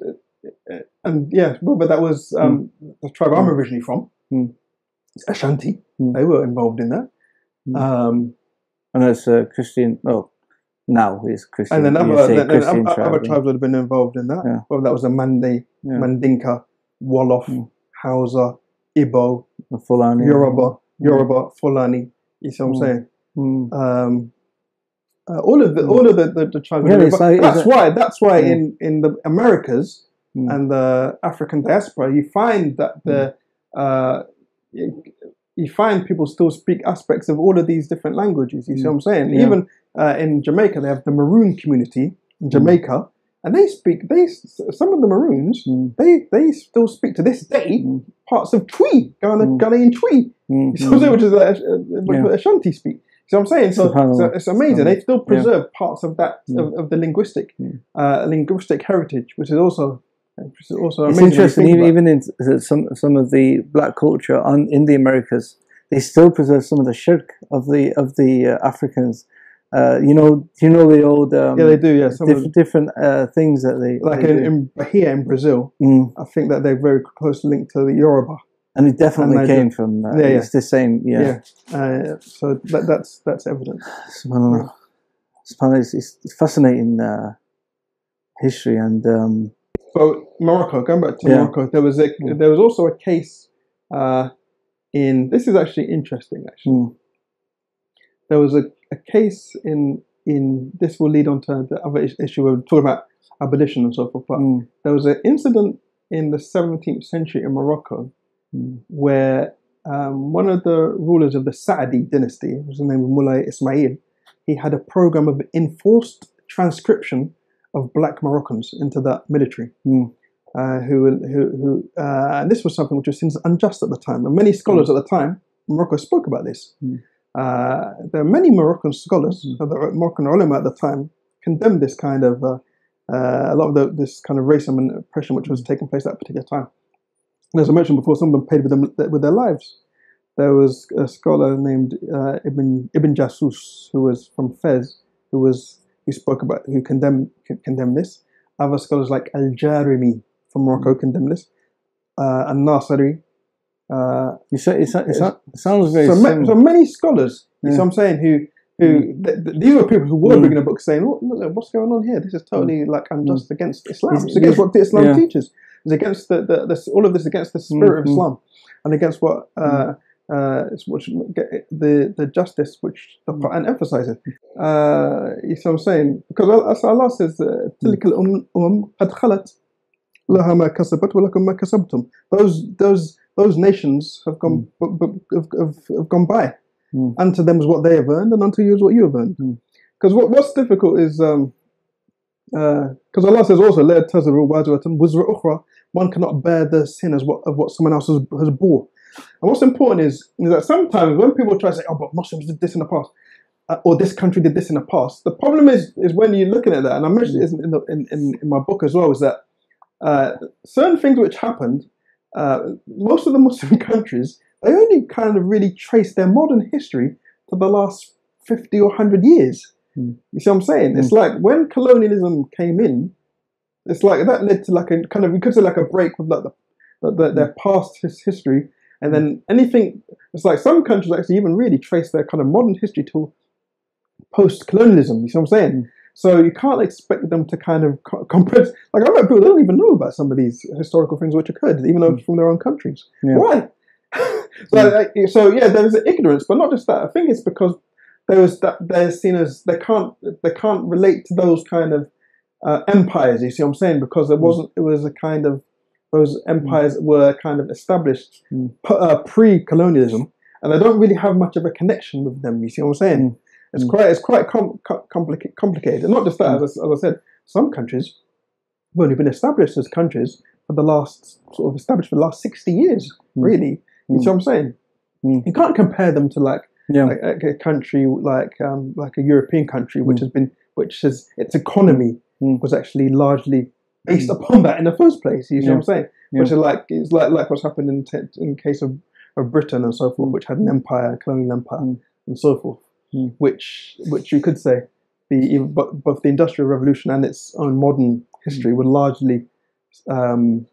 C: and yeah, but that was um, the tribe I'm
B: Mm.
C: originally from,
B: Mm.
C: Ashanti,
B: Mm.
C: they were involved in that.
B: Mm.
C: Um,
B: And it's a Christian. Well, now it's Christian.
C: and then other, then, then
B: Christian
C: other,
B: tribe,
C: other tribes would have been involved in that.
B: Yeah.
C: Whether that was the Mande,
B: Yeah.
C: Mandinka, Wolof,
B: Mm.
C: Hausa, Igbo,
B: The Fulani.
C: Yoruba, Yoruba, Fulani. You see what I'm
B: Mm.
C: saying?
B: Mm.
C: Um, uh, all of the all of the, the, the tribes.
B: Yeah,
C: were
B: like-
C: that's why. That's why
B: Mm.
C: in in the Americas
B: Mm.
C: and the African diaspora, you find that the uh, you, find people still speak aspects of all of these different languages. You see what I'm saying?
B: Mm. Yeah.
C: Even uh, in Jamaica, they have the Maroon community in
B: Mm.
C: Jamaica, and they speak. They some of the Maroons they they still speak to this day parts of Twi, Ghana,
B: Mm.
C: Ghanaian Twi,
B: Mm.
C: you see what I'm saying? which is like, uh, which
B: Yeah.
C: Ashanti speak. So I'm saying, so, so it's amazing. They still
B: Yeah.
C: preserve parts of that of, of the linguistic
B: Mm.
C: uh, linguistic heritage, which is also which also
B: It's
C: amazing. when you
B: interesting, even, even in some some of the black culture on in the Americas, they still preserve some of the shirk of the of the uh, Africans. Uh, you know, you know the old um,
C: yeah, they do. Yeah, some
B: diff- different uh, things that they
C: like
B: they
C: in, in Bahia in Brazil,
B: Mm.
C: I think that they're very closely linked to the Yoruba.
B: and it definitely
C: and
B: came
C: do-
B: from that.
C: Yeah, yeah.
B: It's the same. Yeah,
C: Yeah, uh, so that, that's that's evident.
B: Subhanallah. Subhanallah, it's, it's fascinating uh, history and um,
C: But Morocco, going back to
B: Yeah.
C: Morocco, there was a
B: Mm.
C: there was also a case uh, in. This is actually interesting. Actually,
B: mm,
C: there was a, a case in in. This will lead on to the other issue. We're talking about abolition and so forth. But
B: mm,
C: there was an incident in the 17th century in Morocco
B: mm,
C: where um, one of the rulers of the Saadi dynasty, whose name was Moulay Ismail, he had a program of enforced transcription of black Moroccans into the military.
B: Mm.
C: Uh, who, who, who, uh, and this was something which was seen as unjust at the time. And many scholars at the time, Morocco spoke about this.
B: Mm.
C: Uh, there are many Moroccan scholars,
B: Mm.
C: the Moroccan ulama at the time, condemned this kind of, uh, uh, a lot of the, this kind of racism and oppression which was taking place at that particular time. And as I mentioned before, some of them paid with, them, with their lives. There was a scholar named uh, Ibn Ibn Jassus who was from Fez, who was who spoke about who condemned condemned this. Other scholars like Al Jarimi from Morocco mm. condemned this. Uh, and Nasiri. Uh,
B: you say, it, sounds very
C: so, ma- so many scholars, yeah. you
B: know
C: mm. I'm saying, who who th- th- these were people who were
B: mm.
C: reading a book saying, what, look, what's going on here? This is totally mm. like unjust mm. against Islam.
B: It's,
C: it's against what Islam
B: yeah.
C: teaches. It's against the, the, the, all of this against the spirit mm.
B: of
C: Islam, and against what uh, mm. uh, the the justice which the Quran emphasizes. Uh, you know what I'm saying? Because Allah says, uh, "Tilkal um, um لها ما كسبت ولكم ما كسبتم." Those those those nations have gone b- b- have, have, have gone by.
B: Mm.
C: Unto them is what they have earned, and unto you is what you have earned.
B: Mm.
C: Because what, what's difficult is um, because Allah says also, "La taziru waziratun wizra ukhra." One cannot bear the sin as what of what someone else has, has bore. And what's important is, is that sometimes when people try to say, "Oh, but Muslims did this in the past," uh, or this country did this in the past, the problem is is when you're looking at that, and I mentioned it in, the, in, in, in my book as well, is that uh, certain things which happened, uh, most of the Muslim countries, they only kind of really trace their modern history to the last 50 or 100 years.
B: Mm.
C: You see what I'm saying? It's like when colonialism came in, it's like that led to like a kind of, you could say like a break with like the, the, the, their past his history. And then anything, it's like some countries actually even really trace their kind of modern history to post colonialism. You see what I'm saying? So you can't expect them to kind of co- compress. Like I know people don't even know about some of these historical things which occurred, even though it's from their own countries.
B: Yeah.
C: Why? so, like, so yeah, there's ignorance, but not just that. I think it's because there was that they're seen as they can't they can't relate to those kind of uh, empires. You see what I'm saying? Because it wasn't. It was a kind of those empires were kind of established
B: Mm.
C: p- uh, pre-colonialism, and they don't really have much of a connection with them. You see what I'm saying?
B: Mm.
C: It's
B: Mm.
C: quite it's quite com- co- complica- complicated. And not just that, as, I, as I said, some countries have only been established as countries for the last sort of established for the last sixty years.
B: Mm.
C: Really, you see what I'm saying?
B: Mm.
C: You can't compare them to like
B: yeah.
C: like a, a country like um, like a European country, which
B: Mm.
C: has been which has its economy
B: Mm.
C: was actually largely based upon that in the first place. You see what I'm saying?
B: Yeah.
C: Which is like it's like like what's happened in t- in case of, of Britain and so forth, which had an empire, a colonial empire,
B: Mm.
C: and so forth.
B: Mm.
C: Which which you could say the both the industrial revolution and its own modern history were largely um,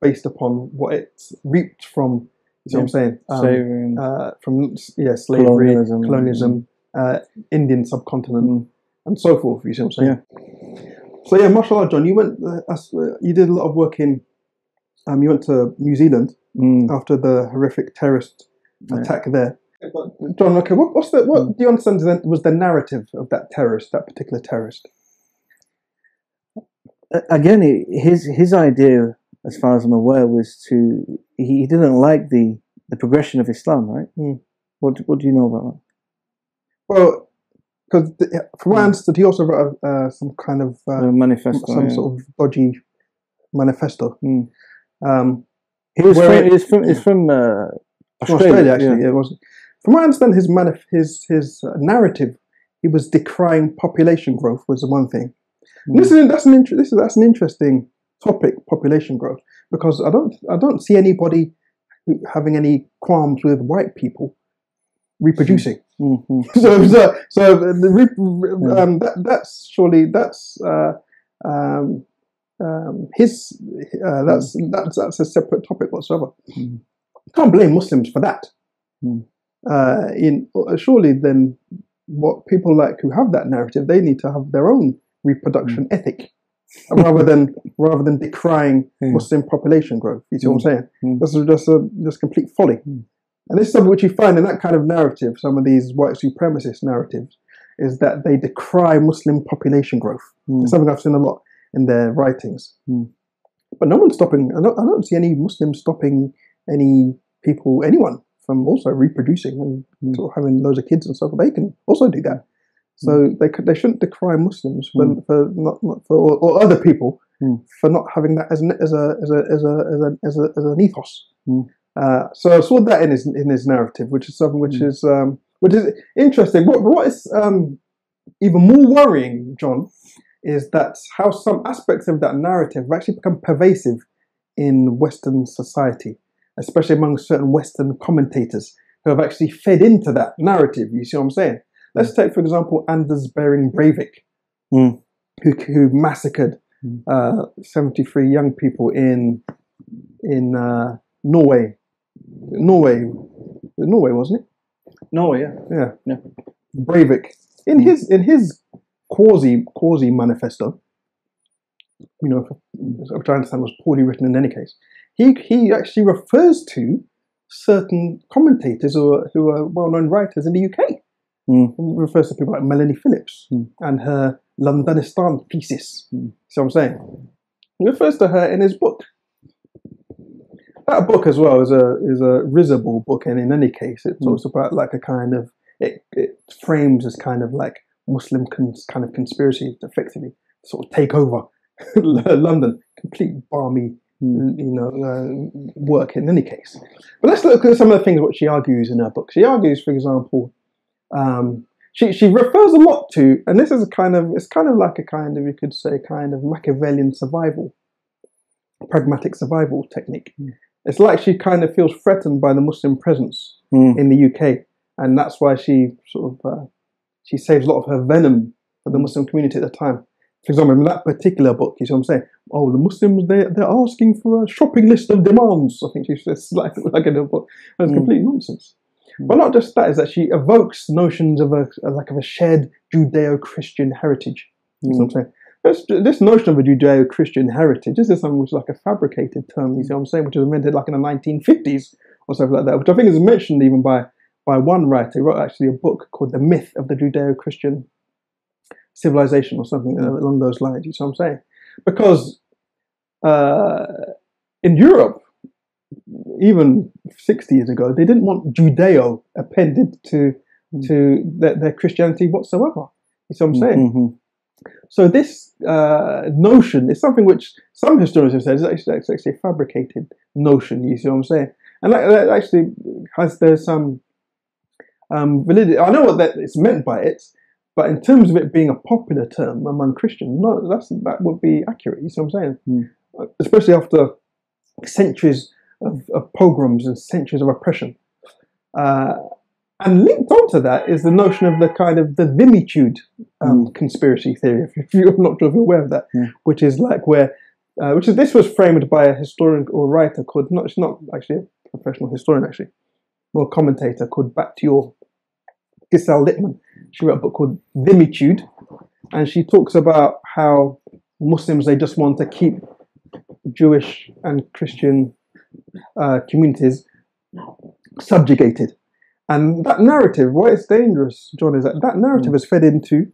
C: based upon what it reaped from. You see what I'm saying? Um,
B: Slavery
C: uh, from yeah slavery,
B: Colonialism.
C: colonialism, uh, Indian subcontinent,
B: Mm.
C: and so forth. You see what I'm saying? Yeah. So yeah, mashallah, John, you went, uh, uh, you did a lot of work in, um, you went to New Zealand
B: Mm.
C: after the horrific terrorist
B: Yeah.
C: attack there. John, okay, what, what's the what
B: Mm.
C: do you understand then was the narrative of that terrorist, that particular terrorist?
B: Again, his his idea, as far as I'm aware, was to he, didn't like the the progression of Islam, right?
C: Mm.
B: What what do you know about that?
C: Well, because from what I
B: Mm.
C: understood, he also wrote uh, some kind of uh,
B: manifesto.
C: some
B: yeah.
C: sort of dodgy manifesto.
B: Mm.
C: Um,
B: He was from,
C: it-
B: he's from, he's from uh, Australia,
C: Australia, actually.
B: yeah.
C: It was. From what I understand, his manif- his his uh, narrative, he was decrying population growth was the one thing. And This is that's an inter- this is that's an interesting topic, population growth, because I don't I don't see anybody having any qualms with white people reproducing.
B: Mhm.
C: so so so the re- um, that that's surely that's uh, um, um, his uh, that's that's that's a separate topic whatsoever.
B: Mm.
C: Can't blame Muslims for that.
B: Mm.
C: Uh, in surely then what people like who have that narrative they need to have their own reproduction ethic rather than rather than decrying
B: Yeah.
C: Muslim population growth. You see what I'm saying?
B: Mm.
C: That's just a just complete folly.
B: Mm.
C: And this is something which you find in that kind of narrative, some of these white supremacist narratives, is that they decry Muslim population growth.
B: Mm.
C: It's something I've seen a lot in their writings.
B: Mm.
C: But no one's stopping, I don't, I don't see any Muslims stopping any people, anyone, from also reproducing and
B: Mm.
C: sort of having loads of kids and stuff. They can also do that. So they could, they shouldn't decry Muslims for,
B: Mm.
C: for not, not for or, or other people
B: Mm.
C: for not having that as an as a as a as a as, a, as, a, as an ethos.
B: Mm.
C: Uh, so I saw that in his in his narrative, which is something which
B: Mm.
C: is um, which is interesting. What what is um, even more worrying, John, is that how some aspects of that narrative have actually become pervasive in Western society, especially among certain Western commentators who have actually fed into that narrative. You see what I'm saying? Let's take, for example, Anders Behring Breivik,
B: Mm.
C: who, who massacred
B: Mm.
C: uh, 73 young people in in uh, Norway. Norway, Norway, wasn't it?
B: Norway, yeah.
C: Yeah.
B: Yeah.
C: Breivik. In his in his quasi quasi manifesto, you know, which I understand was poorly written in any case, he he actually refers to certain commentators who are, who are well known writers in the UK.
B: Mm.
C: He refers to people like Melanie Phillips
B: Mm.
C: and her Londonistan thesis.
B: Mm.
C: See what I'm saying? He refers to her in his book. That book as well is a is a risible book, and in any case, it
B: Mm.
C: talks about like a kind of it, it frames as kind of like Muslim cons, kind of conspiracy to effectively sort of take over London, complete balmy. You know, uh, work in any case. But let's look at some of the things what she argues in her book. She argues, for example, um, she she refers a lot to, and this is a kind of it's kind of like a kind of you could say kind of Machiavellian survival, pragmatic survival technique.
B: Mm.
C: It's like she kind of feels threatened by the Muslim presence
B: Mm.
C: in the UK, and that's why she sort of uh, she saves a lot of her venom for the Muslim community at the time. For example, in that particular book, you see what I'm saying? Oh, the Muslims they they're asking for a shopping list of demands. I think she says like like in the book. That's
B: Mm.
C: complete nonsense.
B: Mm.
C: But not just that is that she evokes notions of a like of a shared Judeo-Christian heritage. You see what I'm saying? This, this notion of a Judeo-Christian heritage, this is something which is like a fabricated term, you see what I'm saying, which was invented like in the 1950s or something like that, which I think is mentioned even by, by one writer. He wrote actually a book called The Myth of the Judeo-Christian Civilization or something uh, along those lines, you see what I'm saying? Because uh, in Europe, even 60 years ago, they didn't want Judeo appended to,
B: Mm.
C: to their, their Christianity whatsoever. You see what I'm saying?
B: Mhm.
C: So this uh, notion is something which some historians have said is actually, actually a fabricated notion. You see what I'm saying? And that, that actually has there's some um, validity. I know what that it's meant by it, but in terms of it being a popular term among Christians, no, that's that would be accurate. You see what I'm saying?
B: Hmm.
C: Especially after centuries of, of pogroms and centuries of oppression. Uh, and linked onto that is the notion of the kind of the dhimmitude um, conspiracy theory. If, you're not sure if you're aware of that,
B: Yeah.
C: which is like where, uh, which is this was framed by a historian or writer called not it's not actually a professional historian actually, or commentator called Bat Ye'or Gisèle Littman. She wrote a book called Dhimmitude, and she talks about how Muslims they just want to keep Jewish and Christian uh, communities subjugated. And that narrative, why it's dangerous, John, is that that narrative has fed into,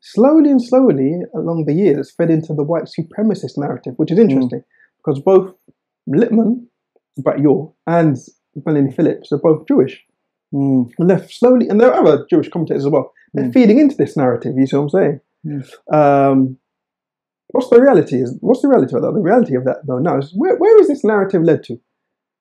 C: slowly and slowly along the years, fed into the white supremacist narrative, which is interesting because both Littman, Bat Ye'or, and Melanie Phillips are both Jewish.
B: Mm.
C: And they're slowly, and there are other Jewish commentators as well, they're
B: Mm.
C: feeding into this narrative, you see what I'm saying?
B: Mm.
C: Um, what's the reality? Is What's the reality of that? The reality of that, though, now is where, where has this narrative led to?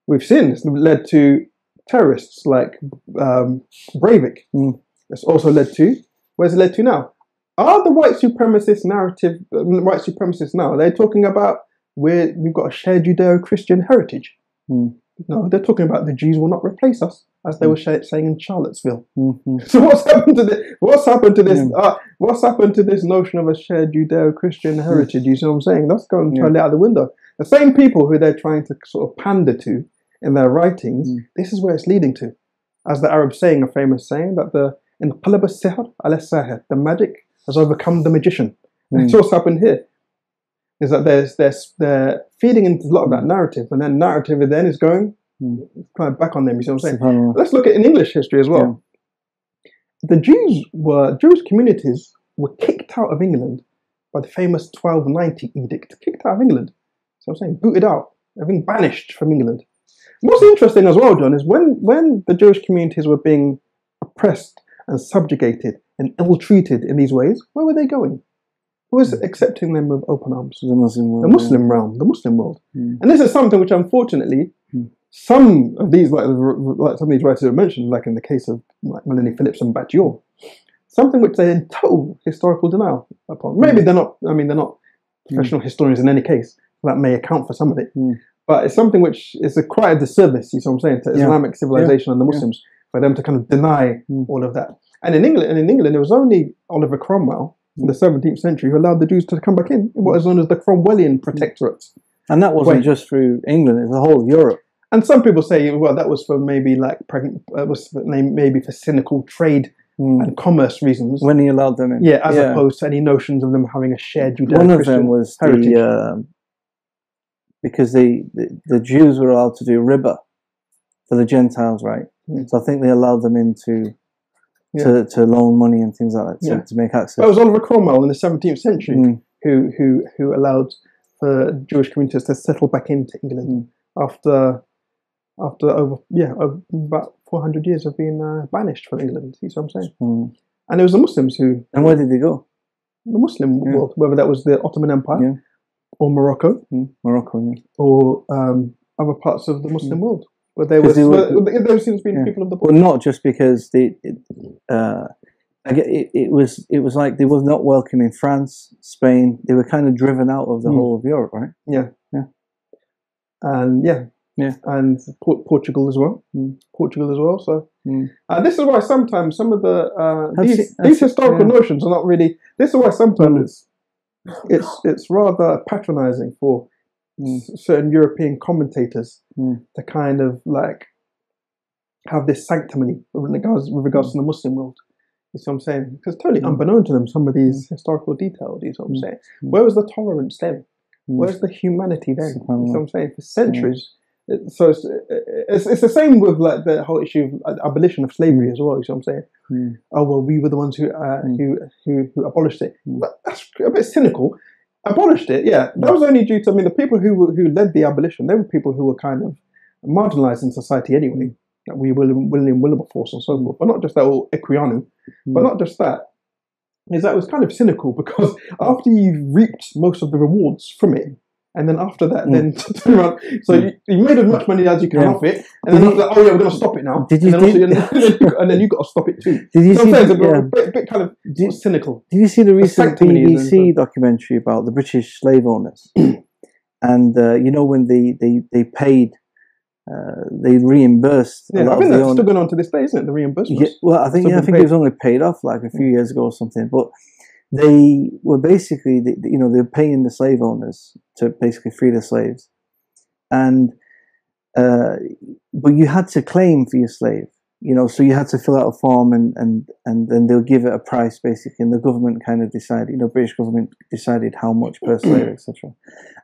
C: We've seen it's led to terrorists like um, Breivik.
B: Mm.
C: It's also led to, where's it led to now? Are the white supremacist narrative, uh, white supremacists now, they're talking about where we've got a shared Judeo-Christian heritage?
B: Mm.
C: No, they're talking about the Jews will not replace us, as they were saying in Charlottesville.
B: Mhm.
C: So what's happened to this? What's happened to this?
B: Yeah.
C: Uh, what's happened to this notion of a shared Judeo-Christian heritage? You see what I'm saying? That's going
B: Yeah.
C: totally out the window. The same people who they're trying to sort of pander to in their writings,
B: Mm.
C: this is where it's leading to. As the Arabs saying, a famous saying, that the in qalab al-sihr al the magic has overcome the magician.
B: Mm.
C: That's what's happened here. Is that there's there's they're feeding into a lot of that narrative, and then narrative then is going
B: Mm.
C: kind of back on them. You see what I'm saying?
B: Subhanallah.
C: Let's look at in English history as well. The Jews were Jewish communities were kicked out of England by the famous 1290 edict. Kicked out of England. So I'm saying booted out, everything banished from England. What's interesting as well, John, is when when the Jewish communities were being oppressed and subjugated and ill-treated in these ways, where were they going? Who was accepting them with open arms?
B: The Muslim world.
C: The Muslim realm, the Muslim world.
B: Mm.
C: And this is something which, unfortunately. Some of these, like, like some of these writers have mentioned, like in the case of like Melanie Phillips and Bat Ye'or, something which they're in total historical denial upon. Maybe they're not. I mean, they're not professional historians in any case. That may account for some of it,
B: Mm.
C: but it's something which is a quite a disservice. You see what I'm saying to
B: Yeah.
C: Islamic civilization and the
B: Yeah.
C: Muslims for them to kind of deny
B: Mm.
C: all of that. And in England, and in England, it was only Oliver Cromwell in the 17th century who allowed the Jews to come back in in what is known as the Cromwellian Protectorate.
B: And that wasn't
C: Wait.
B: just through England; it's the whole of Europe.
C: And some people say, well, that was for maybe like pregnant, uh, was maybe for cynical trade
B: Mm.
C: and commerce reasons.
B: When he allowed them in.
C: yeah, as opposed to any notions of them having a shared Judeo
B: One of them was
C: heritage.
B: the um because the, the the Jews were allowed to do riba for the Gentiles, right?
C: Mm.
B: So I think they allowed them into to, to loan money and things like that to,
C: Yeah.
B: to make access.
C: That was Oliver Cromwell in the 17th century
B: Mm.
C: who, who, who allowed for Jewish communities to settle back into England
B: Mm.
C: after after over yeah over about 400 years of being uh, banished from England. See what I'm saying?
B: Mm.
C: And it was the Muslims who
B: And where did they go?
C: the Muslim
B: Yeah.
C: world, whether that was the Ottoman Empire
B: Yeah.
C: or Morocco
B: Mm. Morocco. Yeah.
C: or um, other parts of the Muslim world. Where they were,
B: they were-
C: those seems to be people of the
B: Well, not just because they. It, uh, I get, it, it was it was like they were not welcome in France, Spain. They were kind of driven out of the
C: Mm.
B: whole of Europe, right?
C: Yeah, yeah, and yeah,
B: Yeah.
C: and Por- Portugal as well,
B: Mm.
C: Portugal as well. So
B: Mm.
C: uh, this is why sometimes some of the uh, these, these historical
B: yeah.
C: notions are not really. This is why sometimes
B: Mm.
C: it's it's it's rather patronising for
B: Mm.
C: certain European commentators
B: Mm.
C: to kind of like have this sanctimony with regards with regards to the Muslim world. You see what I'm saying? Because totally
B: Mm.
C: unbeknown to them, some of these historical details. You see what I'm saying? Where was the tolerance then? Where's the humanity then? You see what I'm saying? For centuries. It- So it's, it's it's the same with like the whole issue of abolition of slavery as well. You see what I'm saying?
B: Mm.
C: Oh well, we were the ones who uh,
B: Mm.
C: who, who who abolished it.
B: Mm.
C: But that's a bit cynical. Abolished it, yeah. That was only due to I mean the people who who led the abolition. They were people who were kind of marginalised in society anyway. Like we William William Wilberforce and so forth. But not just that, or Equiano. But
B: Mm.
C: not just that. Is that it was kind of cynical because after you've reaped most of the rewards from it, and then after that,
B: Mm.
C: then turn around. So you, you made as much money as you can
B: Yeah.
C: off it, and then
B: Did
C: after that, oh yeah, we're going to stop it now.
B: Did you
C: and, then
B: see-
C: also, and, then you, and then you got to stop it too.
B: Did you
C: So
B: see? the-
C: it's a bit, bit kind of
B: Did,
C: cynical.
B: did you see the recent BBC documentary about the British slave owners? and uh, you know when they they they paid, uh, they reimbursed
C: Yeah, I think that's
B: own-
C: still going on to this day, isn't it? The reimbursement.
B: Yeah, well, I think yeah, I think
C: paid.
B: it was only paid off like a few years ago or something. But they were basically, the- you know, they were paying the slave owners to basically free the slaves, and uh, but you had to claim for your slave. You know, so you had to fill out a form and, and, and then they'll give it a price basically, and the government kind of decided, you know, British government decided how much per slave, etc.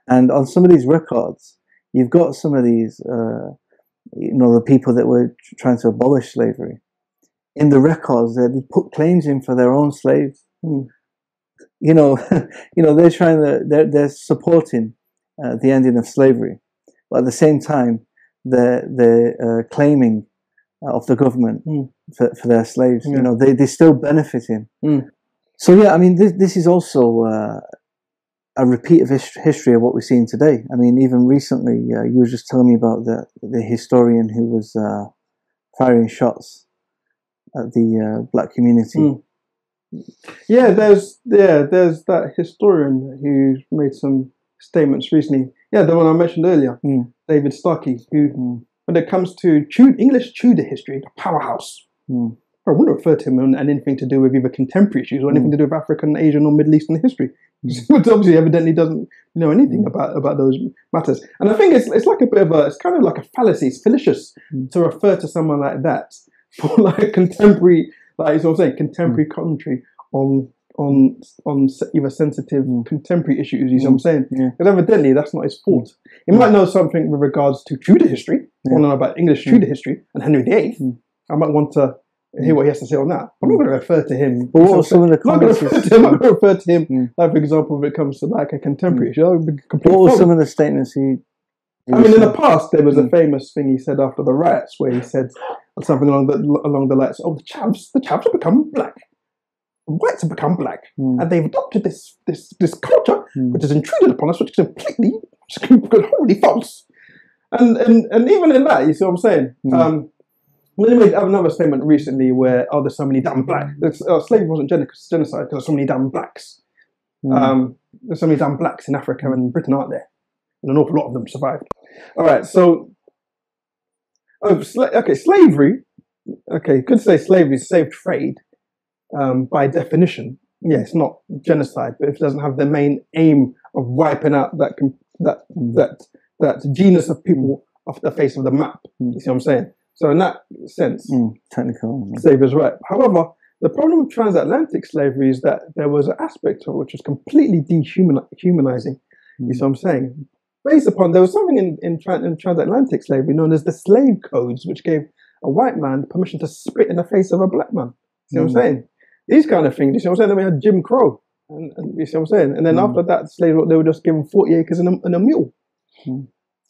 B: And on some of these records, you've got some of these, uh, you know, the people that were trying to abolish slavery. In the records, they put claims in for their own slaves.
C: Hmm.
B: You know, you know, they're trying to, they're, they're supporting uh, the ending of slavery, but at the same time, they're they're uh, claiming uh, of the government
C: Hmm.
B: for, for their slaves. You know, they they're still benefiting.
C: Hmm.
B: So yeah, I mean, this this is also uh, a repeat of his- history of what we're seeing today. I mean, even recently, uh, you were just telling me about the the historian who was uh, firing shots at the uh, black community.
C: Yeah, there's yeah, there's that historian who made some statements recently. Yeah, the one I mentioned earlier,
B: Mm.
C: David Starkey, who,
B: Mm.
C: when it comes to Tudor, English Tudor history, the powerhouse.
B: Mm.
C: I wouldn't refer to him on anything to do with either contemporary issues or anything to do with African, Asian, or Middle Eastern history. But obviously, evidently, doesn't know anything
B: Mm.
C: about about those matters. And I think it's it's like a bit of a it's kind of like a fallacy. It's fallacious to refer to someone like that for like contemporary, like so I'm saying, contemporary
B: Mm.
C: commentary on on on either sensitive
B: Mm.
C: contemporary issues. You see what I'm saying?
B: Yeah.
C: Because evidently, that's not his fault. He might know something with regards to Tudor history.
B: Yeah.
C: want to know about English
B: Mm.
C: Tudor history and Henry VIII.
B: Mm.
C: I might want to hear what he has to say on that. I'm not going to refer to him.
B: But what were some of the
C: I'm not going to refer to him. I'm going to refer to him,
B: Mm.
C: like for example, when it comes to like a contemporary issue. Be complete
B: What were some of the statements he? he
C: I mean, in the past, there was a
B: Mm.
C: famous thing he said after the riots, where he said something along the along the lines, "Oh, the chavs, the chavs have become black." whites have become black,
B: Mm.
C: and they've adopted this this this culture
B: Mm.
C: which is intruded upon us, which is completely, wholly false. And, and and even in that, you see what I'm saying?
B: Mm.
C: Um, well, they made another statement recently where, oh, there's so many damn black. There's, uh, slavery wasn't genocide because there's so many damn blacks.
B: Mm.
C: Um, there's so many damn blacks in Africa and Britain, aren't there? And an awful lot of them survived. All right, so, oh, sla- okay, slavery. Okay, you could say slavery is slave trade um, by definition. Yeah, it's not genocide, but if it doesn't have the main aim of wiping out that com- that
B: Mm.
C: that that genus of people off the face of the map.
B: Mm.
C: You see what I'm saying? So in that sense,
B: Mm. Technical.
C: slavery is right. However, the problem with transatlantic slavery is that there was an aspect of it which was completely dehumanizing. You see what I'm saying? Based upon there was something in, in, in transatlantic slavery known as the slave codes, which gave a white man permission to spit in the face of a black man. You See what I'm
B: Mm.
C: saying? These kind of things. You see what I'm saying? Then we had Jim Crow. And, and you see what I'm saying? And then
B: Mm.
C: after that, slaves they were just given 40 acres and a, and a mule.
B: Mm.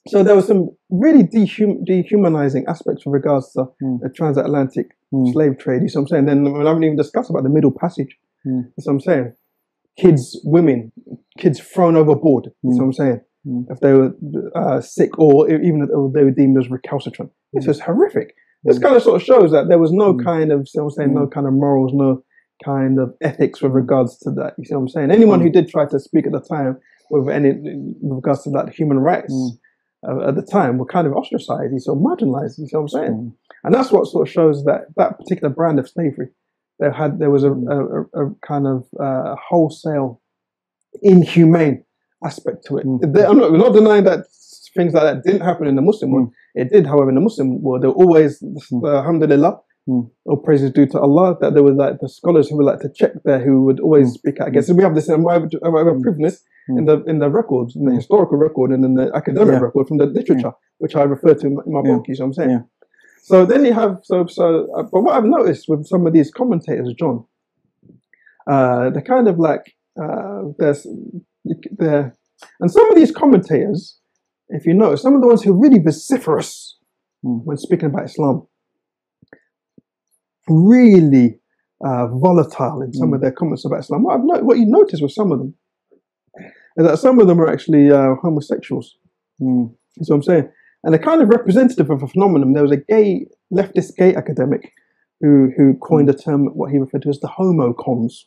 C: So there was some really dehum- dehumanizing aspects with regards to
B: Mm.
C: the transatlantic
B: Mm.
C: slave trade. You see what I'm saying? Then we haven't even discussed about the Middle Passage.
B: Mm.
C: You see what I'm saying? Kids, women, kids thrown overboard. You see what I'm saying?
B: Mm.
C: If they were uh, sick or even if they were deemed as recalcitrant. This is horrific. This
B: Mm.
C: kind of sort of shows that there was no
B: Mm.
C: kind of, I'm saying, no
B: Mm.
C: kind of morals, no kind of ethics with regards to that. You see what I'm saying? Anyone who did try to speak at the time with any with regards to that human rights uh, at the time were kind of ostracized, you marginalized. You see what I'm saying?
B: Mm.
C: And that's what sort of shows that that particular brand of slavery, there had there was a, a, a, a kind of uh, wholesale inhumane aspect to it.
B: Mm.
C: There- I'm not, we're not denying that things like that didn't happen in the Muslim world. It did, however, in the Muslim world, there were always,
B: Mm.
C: uh, alhamdulillah,
B: Mm.
C: all praises due to Allah, that there were like the scholars who would like to check there who would always
B: Mm.
C: speak out against. And we have this, and we have, we have
B: Mm.
C: proven this in
B: Mm.
C: the in the records, in the
B: Mm.
C: historical record, and in the academic
B: Yeah.
C: record from the literature, which I refer to in my, my
B: Yeah.
C: book. You see what I'm saying?
B: Yeah.
C: So then you have so so. Uh, but what I've noticed with some of these commentators, John, uh, they're kind of like uh, there's there, and some of these commentators, if you notice, some of the ones who are really vociferous
B: Mm.
C: when speaking about Islam, really uh, volatile in some
B: Mm.
C: of their comments about Islam. What I've no- what you notice with some of them is that some of them are actually uh, homosexuals.
B: Mm.
C: That's what I'm saying. And they're kind of representative of a phenomenon. There was a gay, leftist gay academic who who coined a term, what he referred to as the homocons,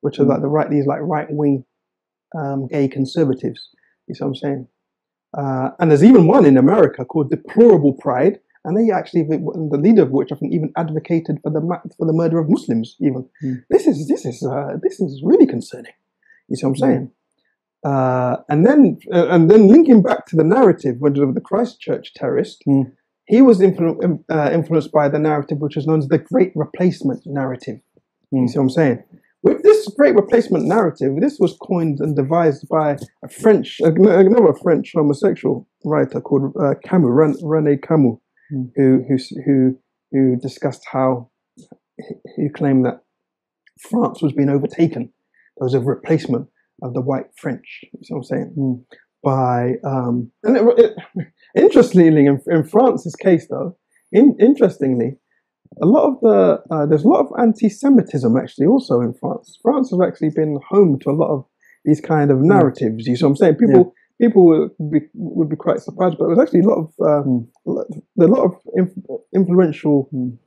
C: which are
B: Mm.
C: like the right, these like right wing um, gay conservatives. You see what I'm saying? Uh, and there's even one in America called Deplorable Pride, and they actually, the leader of which I think even advocated for the for the murder of Muslims. Even
B: Mm.
C: this is this is uh, this is really concerning. You see what I'm
B: Mm.
C: saying? Uh, and then uh, and then linking back to the narrative with the Christchurch terrorist,
B: Mm.
C: he was influ- um, uh, influenced by the narrative which is known as the Great Replacement narrative. You
B: Mm.
C: see what I'm saying? With this Great Replacement narrative, this was coined and devised by a French, another French homosexual writer called uh, Camus, Ren- René Camus,
B: Mm.
C: who who who who discussed how he claimed that France was being overtaken. There was a replacement of the white French. You see what I'm saying?
B: Mm.
C: By um, and it, it, interestingly, in, in France's case, though, in, interestingly, a lot of the uh, there's a lot of anti-Semitism actually also in France. France has actually been home to a lot of these kind of narratives. You see what I'm saying? People people would be would be quite surprised, but there's actually a lot of um, a lot of inf- influential
B: Mm.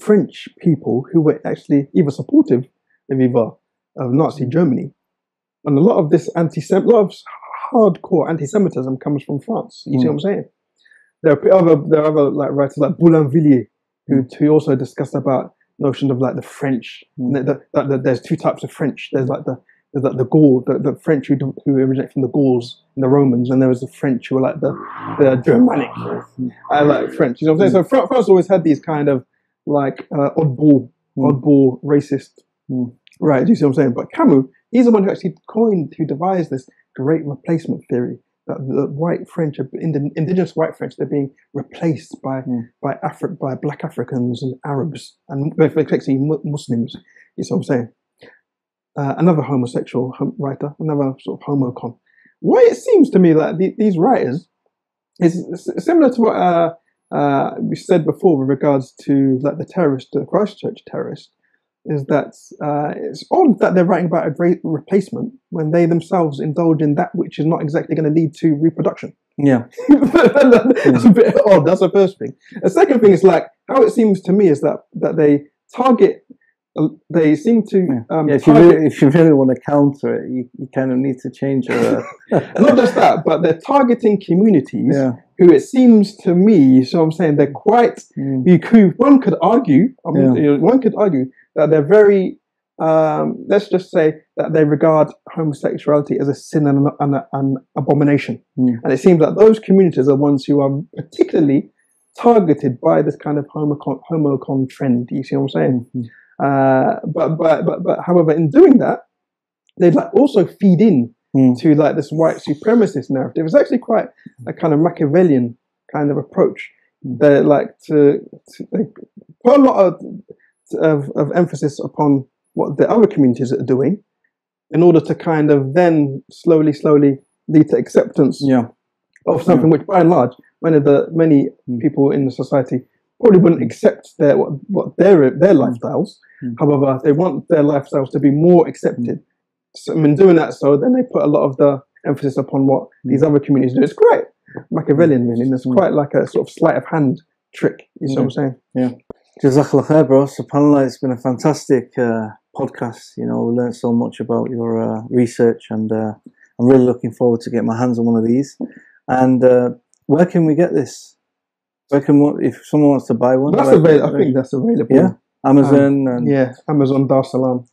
C: French people who were actually either supportive of either of Nazi Germany, and a lot of this anti a lot of hardcore anti-Semitism comes from France. You see
B: Mm.
C: what I'm saying? There are other there are other like writers like Boulainvilliers who who also discussed about notion of like the French.
B: Mm.
C: That there's two types of French. There's like the there's like the Gaul, the, the French who, who originate from the Gauls and the Romans, and there was the French who were like the, the Germanic. I like French. You know what I'm saying? So France always had these kind of like uh, oddball,
B: Mm.
C: oddball, racist.
B: Mm.
C: Right? Do you see what I'm saying? But Camus, he's the one who actually coined, who devised this great replacement theory that the white French, are- indigenous white French, they're being replaced by
B: Mm.
C: by Afri- by Black Africans and Arabs and Mu- Muslims. You see what I'm saying? Uh, another homosexual hom- writer, another sort of homocon. What it seems to me like the, these writers is similar to what uh, uh, we said before with regards to like the terrorist, the Christchurch terrorist. Is that uh, it's odd that they're writing about a great replacement when they themselves indulge in that which is not exactly going to lead to reproduction.
B: Yeah.
C: That's a bit odd. That's the first thing. The second thing is like how it seems to me is that that they target. uh, They seem to um,
B: yeah if you really, if you really want to counter it, you, you kind of need to change your. Uh,
C: not just that, but they're targeting communities
B: yeah.
C: who it seems to me. So I'm saying they're quite.
B: Mm.
C: You could one could argue. I mean,
B: Yeah.
C: one could argue that they're very. Um, let's just say that they regard homosexuality as a sin and an, an, abomination,
B: Mm.
C: and it seems that those communities are ones who are particularly targeted by this kind of homocon, homocon trend. You see what I'm saying?
B: Mm.
C: Uh, but, but but but however, in doing that, they like also feed in
B: Mm.
C: to like this white supremacist narrative. It's actually quite a kind of Machiavellian kind of approach. They like to, to they put a lot of, of of emphasis upon what the other communities are doing, in order to kind of then slowly, slowly lead to acceptance
B: Yeah.
C: of something which, by and large, many of the many
B: Mm.
C: people in the society probably wouldn't accept their what, what their their lifestyles.
B: Mm.
C: However, they want their lifestyles to be more accepted. So, I mean, doing that, so then they put a lot of the emphasis upon what these other communities do. It's quite Machiavellian, really, and it's
B: Mm.
C: quite like a sort of sleight of hand trick. You see what I'm saying?
B: Jazakallah khair, bro. SubhanAllah, it's been a fantastic uh, podcast. You know, we learned so much about your uh, research, and uh, I'm really looking forward to get my hands on one of these. And uh, where can we get this? Where can one, if someone wants to buy one?
C: That's available. I think that's available.
B: Yeah. Amazon and
C: Yeah, Amazon Dar Salam.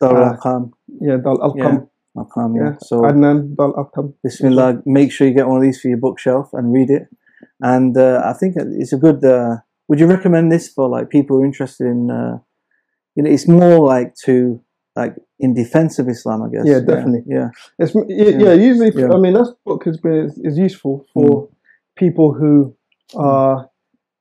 B: Dar
C: uh,
B: Arqam.
C: Yeah, Dal Alqam.
B: Arqam, yeah.
C: Yeah.
B: So
C: Adnan Dal Alqam.
B: Bismillah, make sure you get one of these for your bookshelf and read it. And uh, I think it's a good. Would you recommend this for like people who are interested in? Uh, you know, it's more like to like in defense of Islam, I guess.
C: Yeah, definitely.
B: Yeah,
C: It's, yeah, yeah, usually,
B: Yeah. Mm.
C: I mean, that book has been is, is useful for people who are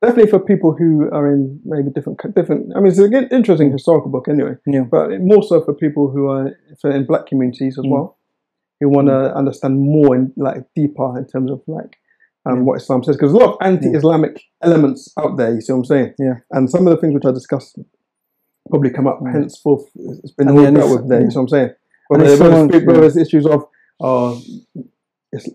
C: definitely for people who are in maybe different different. I mean, it's an interesting historical book anyway,
B: yeah,
C: but more so for people who are in black communities as
B: Mm.
C: well, who want to understand more in like deeper in terms of like um,
B: Yeah.
C: what Islam says, because a lot of anti-Islamic elements out there. You see what I'm saying?
B: Yeah.
C: And some of the things which I discussed probably come up
B: Mm.
C: henceforth. It's been
B: And yeah,
C: out
B: this-
C: with there.
B: yeah.
C: You see what I'm saying?
B: But
C: there's,
B: if
C: whether,
B: someone-
C: it's- whether
B: yeah.
C: it's issues of uh,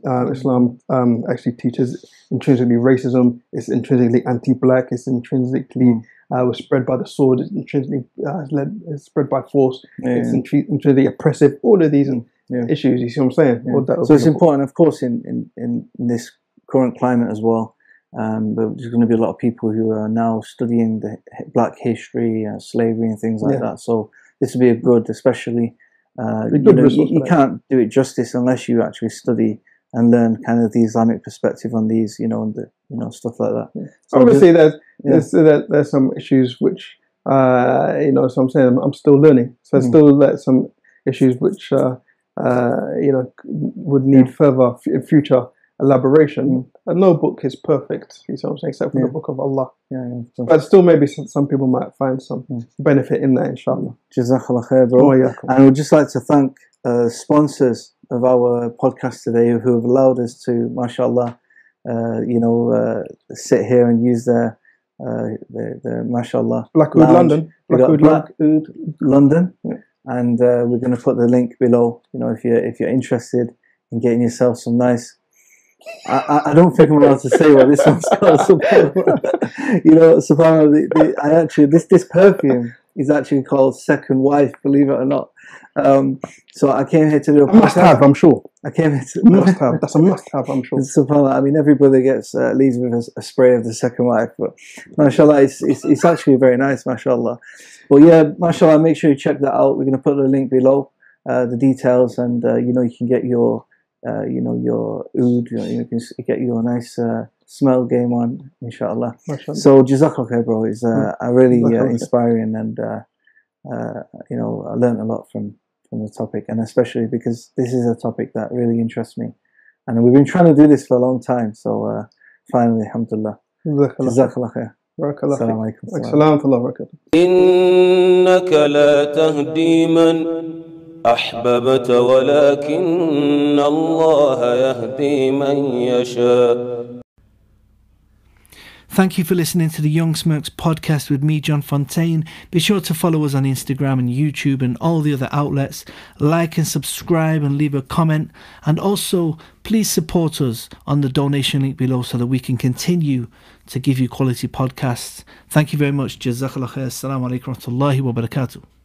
C: uh, Islam um, actually teaches intrinsically racism. It's intrinsically anti-black. It's intrinsically
B: Mm.
C: uh, was spread by the sword. It's intrinsically uh, led, it's spread by force.
B: yeah,
C: It's intri- intrinsically oppressive. All of these
B: Yeah.
C: issues. You see what I'm saying?
B: Yeah.
C: All
B: So it's important, of course, in, in, in this current climate as well. Um, but there's going to be a lot of people who are now studying the black history, uh, slavery, and things like
C: Yeah.
B: that. So this would be a good, especially. Uh,
C: a
B: you
C: good
B: know, you, can't do it justice unless you actually study and learn kind of the Islamic perspective on these, you know, and the you know stuff like that. So
C: Obviously, there's
B: yeah.
C: there's, there, there's some issues which uh, you know. So I'm saying I'm, I'm still learning. So there's
B: Mm.
C: still there's some issues which uh, uh, you know would need further f- future elaboration. And no book is perfect. You see what I'm saying? Except for.
B: Yeah.
C: the book of Allah.
B: yeah, yeah. So,
C: But still, maybe some, some people might find some
B: Mm.
C: benefit in that, inshallah.
B: Jazakallah khair, bro.
C: Oh, yeah.
B: And we'd just like to thank uh, sponsors of our podcast today who have allowed us to, mashallah, uh, you know, uh, sit here and use their, uh, their, their mashallah,
C: Blackwood,
B: Lounge.
C: London.
B: Got
C: Blackwood, London.
B: London.
C: Yeah.
B: And uh, we're going to put the link below. You know, if you're if you're interested in getting yourself some nice. I, I- don't think I'm allowed to say what this one's called. subhanAllah. you know, subhanAllah, the, the, I actually this this perfume is actually called Second Wife. Believe it or not. Um, so I came here to do a
C: A must have, I'm sure.
B: I came here to
C: Must have. That's a must have, I'm sure.
B: Subhanallah, I mean, everybody gets uh, leaves with a, a spray of the second wife, but mashallah, it's, it's, it's actually very nice, mashallah. But yeah, mashallah, make sure you check that out. We're going to put the link below, uh, the details, and uh, you know, you can get your, uh, you know, your oud, you, know, you can s- get your nice uh, smell game on, inshallah.
C: Mashallah.
B: So, jazakallah khair, bro. It's uh, a really uh,
C: Jazakallah khair.
B: inspiring and, uh, uh, you know, I learned a lot from, from the topic, and especially because this is a topic that really interests me. And we've been trying to do this for a long time, so uh, finally, alhamdulillah.
C: Jazakallah.
B: Jazakallah khair.
C: Barakallah.
B: Assalamu
C: fiik.
B: alaikum.
C: Assalamu alaikum wa barakatuh.
A: إنك لا تهدي من أحببت ولكن الله يهدي من يشاء
B: Thank you for listening to the Young Smirks podcast with me, John Fontain. Be sure to follow us on Instagram and YouTube and all the other outlets. Like and subscribe and leave a comment. And also, please support us on the donation link below so that we can continue to give you quality podcasts. Thank you very much. Jazakallah khair. Assalamu alaikum wa barakatuh.